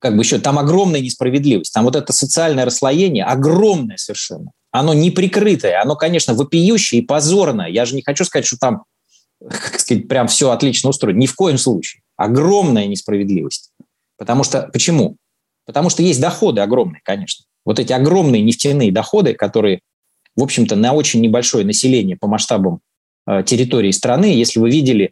как бы еще, там огромная несправедливость, там вот это социальное расслоение огромное совершенно. Оно неприкрытое, оно, конечно, вопиющее и позорное. Я же не хочу сказать, что там, как сказать, прям все отлично устроено. Ни в коем случае. Огромная несправедливость. Потому что, почему? Потому что есть доходы огромные, конечно. Вот эти огромные нефтяные доходы, которые, в общем-то, на очень небольшое население по масштабам э, территории страны, если вы видели, э,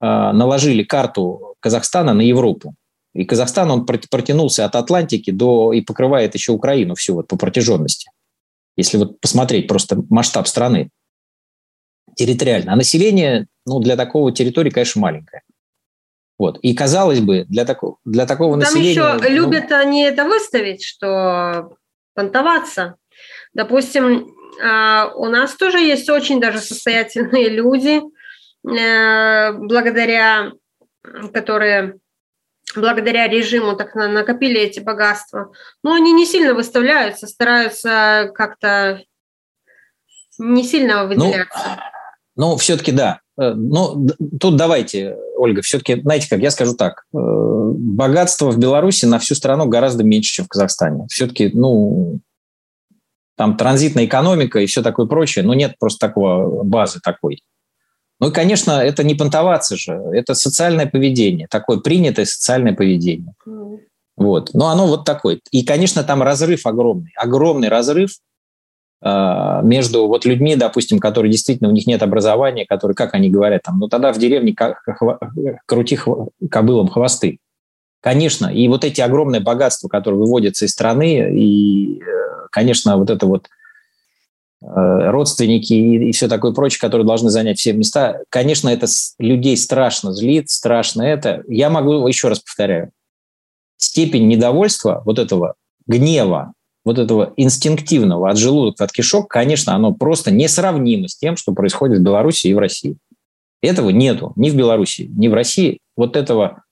наложили карту Казахстана на Европу, и Казахстан, он протянулся от Атлантики до и покрывает еще Украину всю вот по протяженности. Если вот посмотреть просто масштаб страны территориально. А население, ну, для такого территории, конечно, маленькое. Вот. И казалось бы, для, тако, для такого Там населения... Там еще ну, любят они это выставить, что понтоваться. Допустим, а, у нас тоже есть очень даже состоятельные люди, э, благодаря которые благодаря режиму так накопили эти богатства. Но они не сильно выставляются, стараются как-то не сильно выделяться. Ну, ну все-таки да. Э, ну, тут давайте, Ольга, все-таки, знаете как, я скажу так. Э, богатство в Беларуси на всю страну гораздо меньше, чем в Казахстане. Все-таки, ну, там транзитная экономика и все такое прочее, но нет просто такого базы такой. Ну и, конечно, это не понтоваться же, это социальное поведение, такое принятое социальное поведение. Mm. Вот. Но оно вот такое. И, конечно, там разрыв огромный, огромный разрыв между вот людьми, допустим, которые действительно у них нет образования, которые, как они говорят, там, ну тогда в деревне крути кобылам хвосты. Конечно, и вот эти огромные богатства, которые выводятся из страны, и, э, конечно, вот это вот Э, родственники и, и все такое прочее, которые должны занять все места. Конечно, это людей страшно злит, страшно это. Я могу, еще раз повторяю, степень недовольства, вот этого гнева, вот этого инстинктивного от желудка, от кишок, конечно, оно просто несравнимо с тем, что происходит в Беларуси и в России. Этого нету ни в Беларуси, ни в России. Вот этого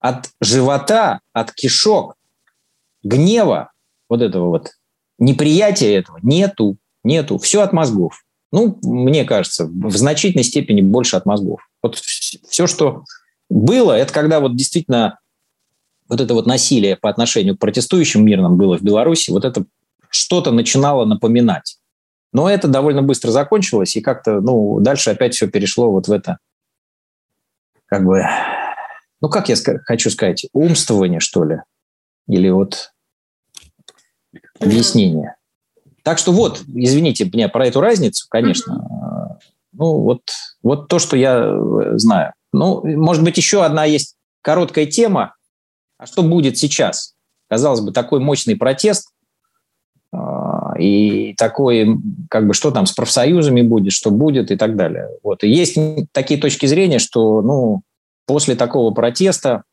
от живота, от кишок, гнева, вот этого вот неприятия этого нету, нету. Все от мозгов. Ну, мне кажется, в значительной степени больше от мозгов. Вот все, что было, это когда вот действительно вот это вот насилие по отношению к протестующим мирным было в Беларуси, вот это что-то начинало напоминать. Но это довольно быстро закончилось, и как-то, ну, дальше опять все перешло вот в это, как бы, ну, как я хочу сказать, умствование, что ли, или вот объяснение. Так что вот, извините меня про эту разницу, конечно. Ну, вот, вот то, что я э, знаю. Ну, может быть, еще одна есть короткая тема. А что будет сейчас? Казалось бы, такой мощный протест а, и такой, как бы, что там с профсоюзами будет, что будет и так далее. Вот. И есть такие точки зрения, что, ну, после такого протеста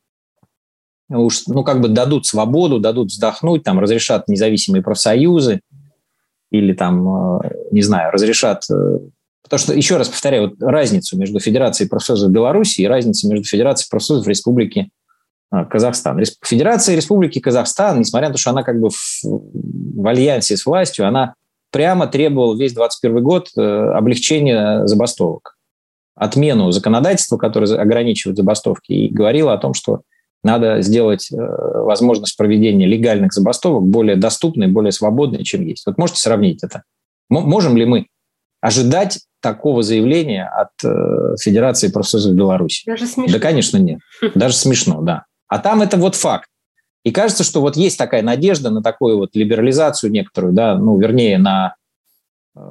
уж, ну, как бы дадут свободу, дадут вздохнуть, там, разрешат независимые профсоюзы или там, э, не знаю, разрешат... Э, потому что, еще раз повторяю, вот разницу между Федерацией профсоюзов Беларуси и разницу между Федерацией профсоюзов Республики Казахстан. Федерация Республики Казахстан, несмотря на то, что она как бы в, в альянсе с властью, она прямо требовала весь 21 год облегчения забастовок, отмену законодательства, которое ограничивает забастовки, и говорила о том, что надо сделать э, возможность проведения легальных забастовок более доступной, более свободной, чем есть. Вот можете сравнить это? Можем ли мы ожидать такого заявления от э, Федерации профсоюзов Беларуси? Даже смешно. Да, конечно, нет. (laughs) Даже смешно, да. А там это вот факт. И кажется, что вот есть такая надежда на такую вот либерализацию некоторую, да, ну, вернее, на э,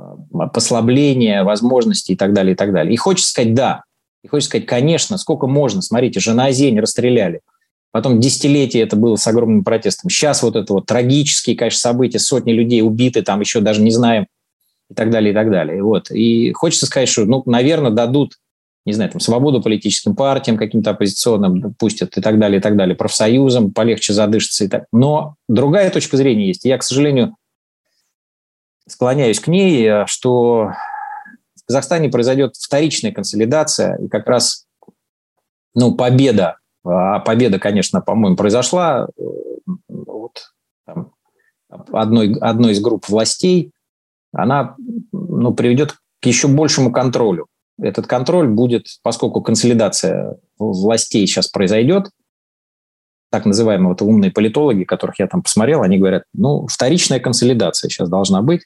послабление возможностей и так далее, и так далее. И хочется сказать «да». И хочется сказать «конечно, сколько можно». Смотрите, жена Зень расстреляли. Потом десятилетия это было с огромным протестом. Сейчас вот это вот трагические, конечно, события, сотни людей убиты, там еще даже не знаем, и так далее, и так далее. Вот. И хочется сказать, что, ну, наверное, дадут, не знаю, там, свободу политическим партиям, каким-то оппозиционным, пустят и так далее, и так далее, профсоюзам, полегче задышится и так. Но другая точка зрения есть. Я, к сожалению, склоняюсь к ней, что в Казахстане произойдет вторичная консолидация, и как раз ну, победа а победа, конечно, по-моему, произошла э, вот, там, одной, одной из групп властей. Она ну, приведет к еще большему контролю. Этот контроль будет, поскольку консолидация властей сейчас произойдет, так называемые вот умные политологи, которых я там посмотрел, они говорят, ну, вторичная консолидация сейчас должна быть,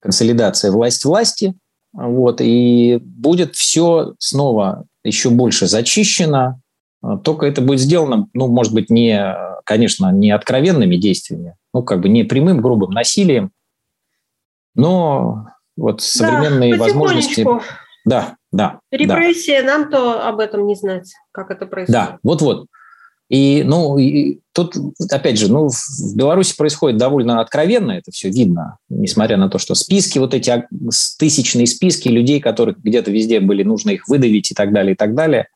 консолидация власть власти, вот, и будет все снова еще больше зачищено, только это будет сделано, ну, может быть, не, конечно, не откровенными действиями, ну, как бы не прямым грубым насилием, но вот современные да, возможности... Да, да. Репрессия, да. нам то об этом не знать, как это происходит. Да, вот-вот. И, ну, и тут, опять же, ну, в Беларуси происходит довольно откровенно, это все видно, несмотря на то, что списки, вот эти тысячные списки людей, которых где-то везде были, нужно их выдавить и так далее, и так далее.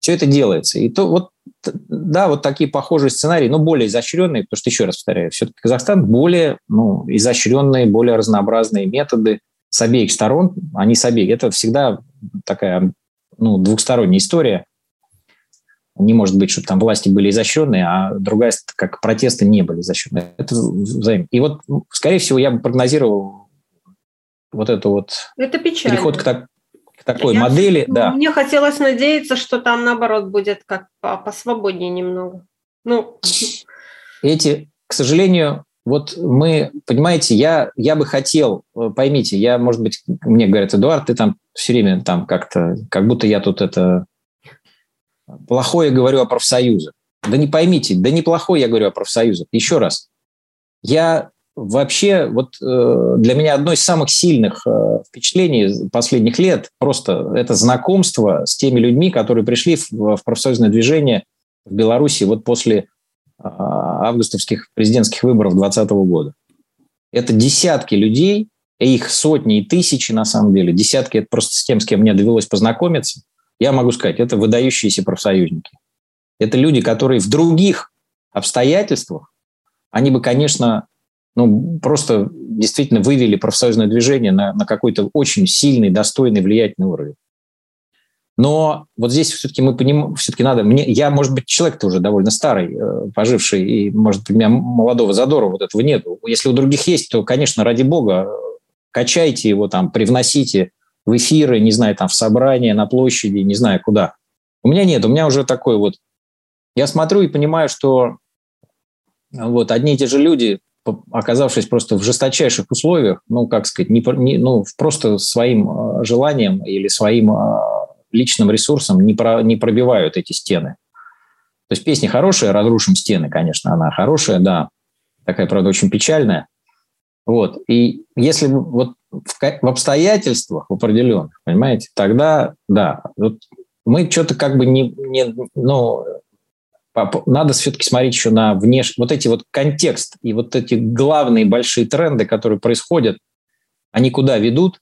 Все это делается. И то вот, да, вот такие похожие сценарии, но более изощренные, потому что, еще раз повторяю, все-таки Казахстан более ну, изощренные, более разнообразные методы с обеих сторон, они с обеих. Это всегда такая ну, двухсторонняя история – не может быть, чтобы там власти были изощренные, а другая, как протесты, не были изощренные. Это взаимно. И вот, ну, скорее всего, я бы прогнозировал вот это вот это переход к, так, к такой я, модели. Да. Мне хотелось надеяться, что там, наоборот, будет как посвободнее немного. Ну. Эти, к сожалению, вот мы, понимаете, я, я бы хотел, э, поймите, я, может быть, мне говорят, Эдуард, ты там все время там как-то, как будто я тут это плохое говорю о профсоюзах. Да не поймите, да неплохое я говорю о профсоюзах. Еще раз, я вообще, вот э, для меня одно из самых сильных э, впечатлений последних лет просто это знакомство с теми людьми, которые пришли в, в профсоюзное движение в Беларуси вот после августовских президентских выборов 2020 года. Это десятки людей, их сотни и тысячи на самом деле, десятки, это просто с тем, с кем мне довелось познакомиться – я могу сказать, это выдающиеся профсоюзники. Это люди, которые в других обстоятельствах, они бы, конечно, ну, просто действительно вывели профсоюзное движение на, на какой-то очень сильный, достойный, влиятельный уровень. Но вот здесь все-таки мы понимаем, все-таки надо, мне, я, может быть, человек-то уже довольно старый, э, поживший, и, может, у меня молодого задора вот этого нет. Если у других есть, то, конечно, ради бога, качайте его там, привносите, в эфиры, не знаю, там в собрания, на площади, не знаю куда. У меня нет, у меня уже такой вот... Я смотрю и понимаю, что вот одни и те же люди, оказавшись просто в жесточайших условиях, ну, как сказать, не, не, ну, просто своим э, желанием или своим э, личным ресурсом не, про, не пробивают эти стены. То есть песня хорошая, «Разрушим стены», конечно, она хорошая, да, такая, правда, очень печальная. Вот. И если вот в, в обстоятельствах определенных, понимаете, тогда, да, вот мы что-то как бы не, не ну, надо все-таки смотреть еще на внешний, вот эти вот контекст и вот эти главные большие тренды, которые происходят, они куда ведут,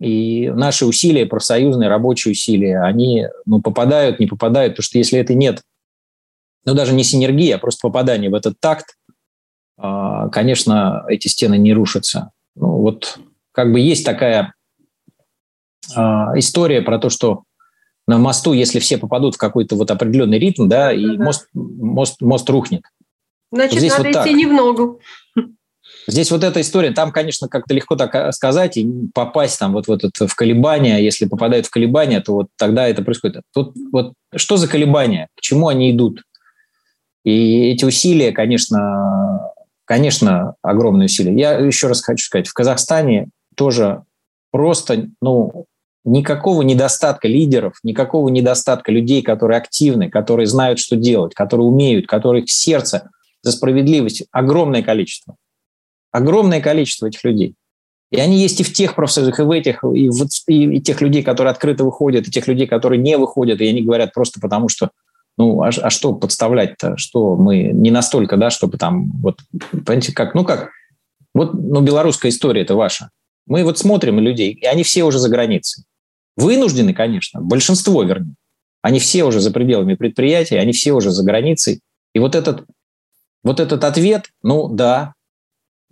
и наши усилия, профсоюзные, рабочие усилия, они ну, попадают, не попадают, потому что если это нет, ну даже не синергия, а просто попадание в этот такт, а, конечно, эти стены не рушатся. Ну, вот как бы есть такая а, история про то, что на мосту, если все попадут в какой-то вот определенный ритм, да, и да. мост, мост, мост рухнет. Значит, здесь надо вот идти так. не в ногу. Здесь вот эта история, там, конечно, как-то легко так а, сказать и попасть там вот в, этот, в колебания. Если попадают в колебания, то вот тогда это происходит. Тут вот что за колебания? К чему они идут? И эти усилия, конечно, конечно, огромные усилия. Я еще раз хочу сказать, в Казахстане тоже просто, ну, никакого недостатка лидеров, никакого недостатка людей, которые активны, которые знают, что делать, которые умеют, которые в сердце за справедливость огромное количество. Огромное количество этих людей. И они есть и в тех профсоюзах, и в этих, и, в, и, и тех людей, которые открыто выходят, и тех людей, которые не выходят, и они говорят просто потому, что ну, а, а что подставлять-то? Что мы не настолько, да, чтобы там, вот, понимаете, как, ну как, вот, ну, белорусская история это ваша. Мы вот смотрим людей, и они все уже за границей. Вынуждены, конечно, большинство, вернее. Они все уже за пределами предприятия, они все уже за границей. И вот этот, вот этот ответ, ну да,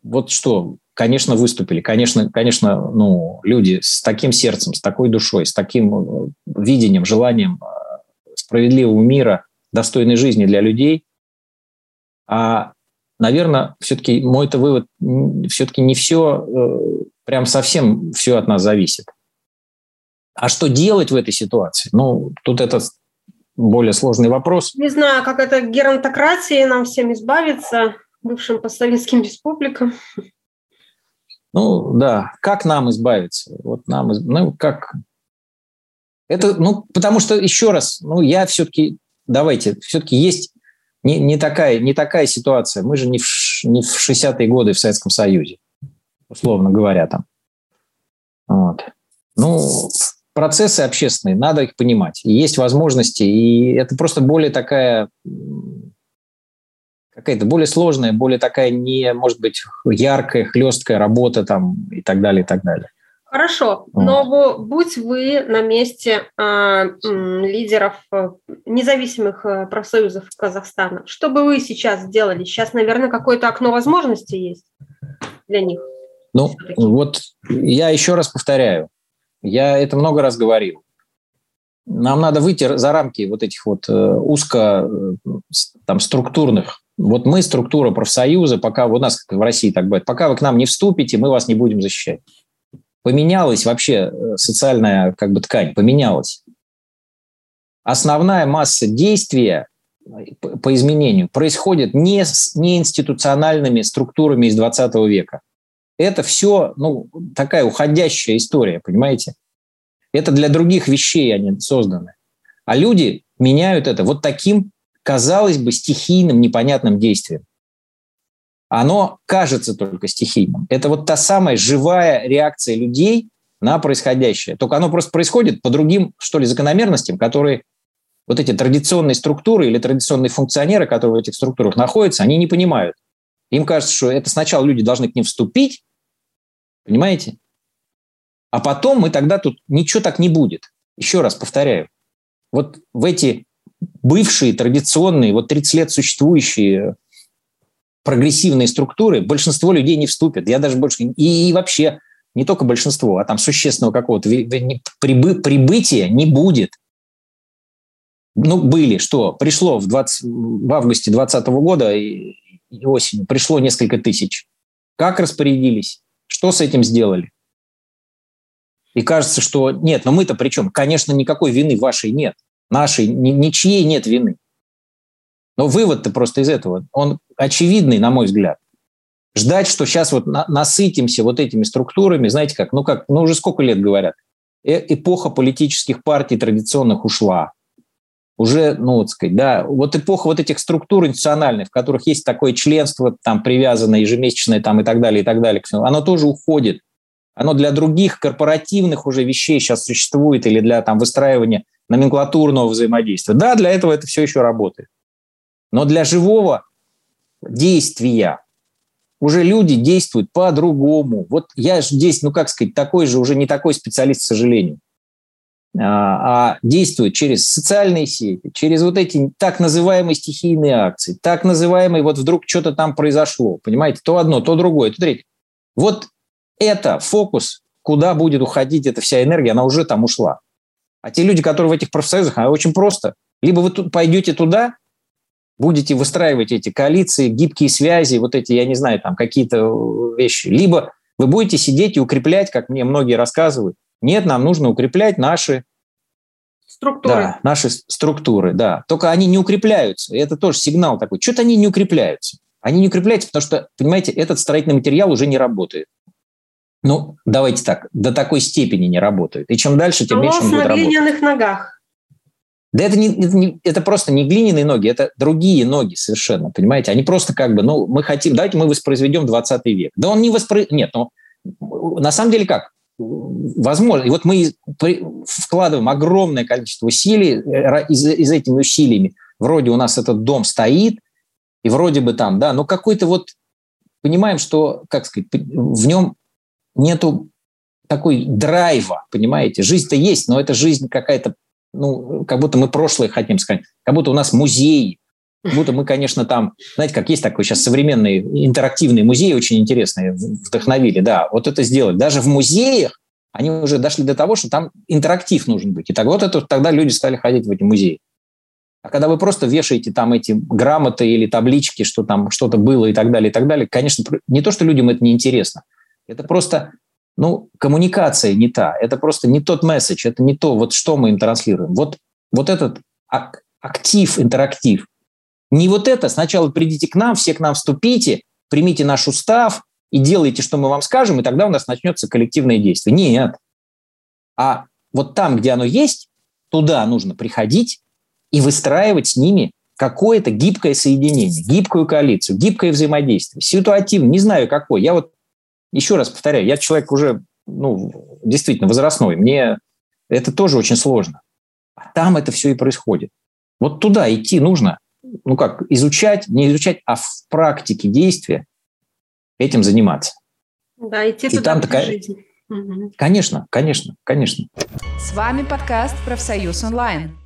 вот что, конечно, выступили, конечно, конечно, ну, люди с таким сердцем, с такой душой, с таким э, видением, желанием э, справедливого мира, достойной жизни для людей. А, наверное, все-таки мой это вывод, все-таки не все, э, прям совсем все от нас зависит. А что делать в этой ситуации? Ну, тут это более сложный вопрос. Не знаю, как это геронтократии нам всем избавиться, бывшим постсоветским республикам. Ну, да, как нам избавиться? Вот нам, ну, как... Это, ну, потому что, еще раз, ну, я все-таки, давайте, все-таки есть не, не, такая, не такая ситуация. Мы же не в, не в 60-е годы в Советском Союзе, условно говоря, там. Вот. Ну, процессы общественные, надо их понимать. Есть возможности, и это просто более такая какая-то более сложная, более такая не, может быть, яркая, хлесткая работа там и так далее, и так далее. Хорошо, но будь вы на месте э, лидеров независимых э, профсоюзов Казахстана, что бы вы сейчас сделали? Сейчас, наверное, какое-то окно возможностей есть для них. Ну, вот я еще раз повторяю, я это много раз говорил. Нам надо выйти за рамки вот этих вот э, узко э, там структурных. Вот мы структура профсоюза, пока у нас как в России так бывает, пока вы к нам не вступите, мы вас не будем защищать. Поменялась вообще э, социальная как бы ткань, поменялась. Основная масса действия по изменению происходит не, с, не институциональными структурами из 20 века. Это все ну, такая уходящая история, понимаете? Это для других вещей они созданы. А люди меняют это вот таким, казалось бы, стихийным, непонятным действием. Оно кажется только стихийным. Это вот та самая живая реакция людей на происходящее. Только оно просто происходит по другим, что ли, закономерностям, которые вот эти традиционные структуры или традиционные функционеры, которые в этих структурах находятся, они не понимают. Им кажется, что это сначала люди должны к ним вступить, понимаете? А потом мы тогда тут ничего так не будет. Еще раз повторяю. Вот в эти бывшие, традиционные, вот 30 лет существующие прогрессивные структуры, большинство людей не вступят. Я даже больше... И, и вообще не только большинство, а там существенного какого-то прибы, прибытия не будет. Ну, были, что? Пришло в, 20, в августе 2020 года и, и осенью, пришло несколько тысяч. Как распорядились? Что с этим сделали? И кажется, что нет, но мы-то при чем? Конечно, никакой вины вашей нет. Нашей, ни, ничьей нет вины. Но вывод-то просто из этого, он очевидный, на мой взгляд. Ждать, что сейчас вот насытимся вот этими структурами, знаете как, ну как, ну уже сколько лет говорят, э эпоха политических партий традиционных ушла. Уже, ну, вот сказать, да, вот эпоха вот этих структур институциональных, в которых есть такое членство, там, привязанное ежемесячное, там, и так далее, и так далее, оно тоже уходит. Оно для других корпоративных уже вещей сейчас существует или для там выстраивания номенклатурного взаимодействия. Да, для этого это все еще работает. Но для живого действия уже люди действуют по-другому. Вот я здесь, ну как сказать, такой же, уже не такой специалист, к сожалению. А, а действует через социальные сети, через вот эти так называемые стихийные акции, так называемые вот вдруг что-то там произошло, понимаете, то одно, то другое, то третье. Вот это фокус, куда будет уходить эта вся энергия, она уже там ушла. А те люди, которые в этих профсоюзах, а очень просто. Либо вы тут пойдете туда, будете выстраивать эти коалиции, гибкие связи, вот эти, я не знаю, там какие-то вещи. Либо вы будете сидеть и укреплять, как мне многие рассказывают. Нет, нам нужно укреплять наши структуры. Да, наши структуры, да. Только они не укрепляются. Это тоже сигнал такой. Что-то они не укрепляются. Они не укрепляются, потому что, понимаете, этот строительный материал уже не работает. Ну, давайте так, до такой степени не работают. И чем дальше, тем меньше он будет работать. на глиняных ногах. Да это, не, это, не, это просто не глиняные ноги, это другие ноги совершенно, понимаете? Они просто как бы, ну, мы хотим, давайте мы воспроизведем 20 век. Да он не воспроизведет, нет, ну, на самом деле как? Возможно. И вот мы вкладываем огромное количество усилий, э, из, из этими усилиями вроде у нас этот дом стоит, и вроде бы там, да, но какой-то вот понимаем, что, как сказать, в нем нету такой драйва, понимаете? Жизнь-то есть, но это жизнь какая-то, ну, как будто мы прошлое хотим сказать, как будто у нас музей, как будто мы, конечно, там, знаете, как есть такой сейчас современный интерактивный музей, очень интересный, вдохновили, да, вот это сделать. Даже в музеях они уже дошли до того, что там интерактив нужен быть. И так вот это, тогда люди стали ходить в эти музеи. А когда вы просто вешаете там эти грамоты или таблички, что там что-то было и так далее, и так далее, конечно, не то, что людям это не интересно, это просто, ну, коммуникация не та, это просто не тот месседж, это не то, вот что мы им транслируем. Вот, вот этот актив, интерактив. Не вот это, сначала придите к нам, все к нам вступите, примите наш устав и делайте, что мы вам скажем, и тогда у нас начнется коллективное действие. Нет. А вот там, где оно есть, туда нужно приходить и выстраивать с ними какое-то гибкое соединение, гибкую коалицию, гибкое взаимодействие, ситуативно, не знаю какой. Я вот еще раз повторяю, я человек уже ну, действительно возрастной, мне это тоже очень сложно. А там это все и происходит. Вот туда идти нужно, ну как, изучать, не изучать, а в практике действия этим заниматься. Да, идти и туда там такая... жизнь. Конечно, конечно, конечно. С вами подкаст «Профсоюз онлайн».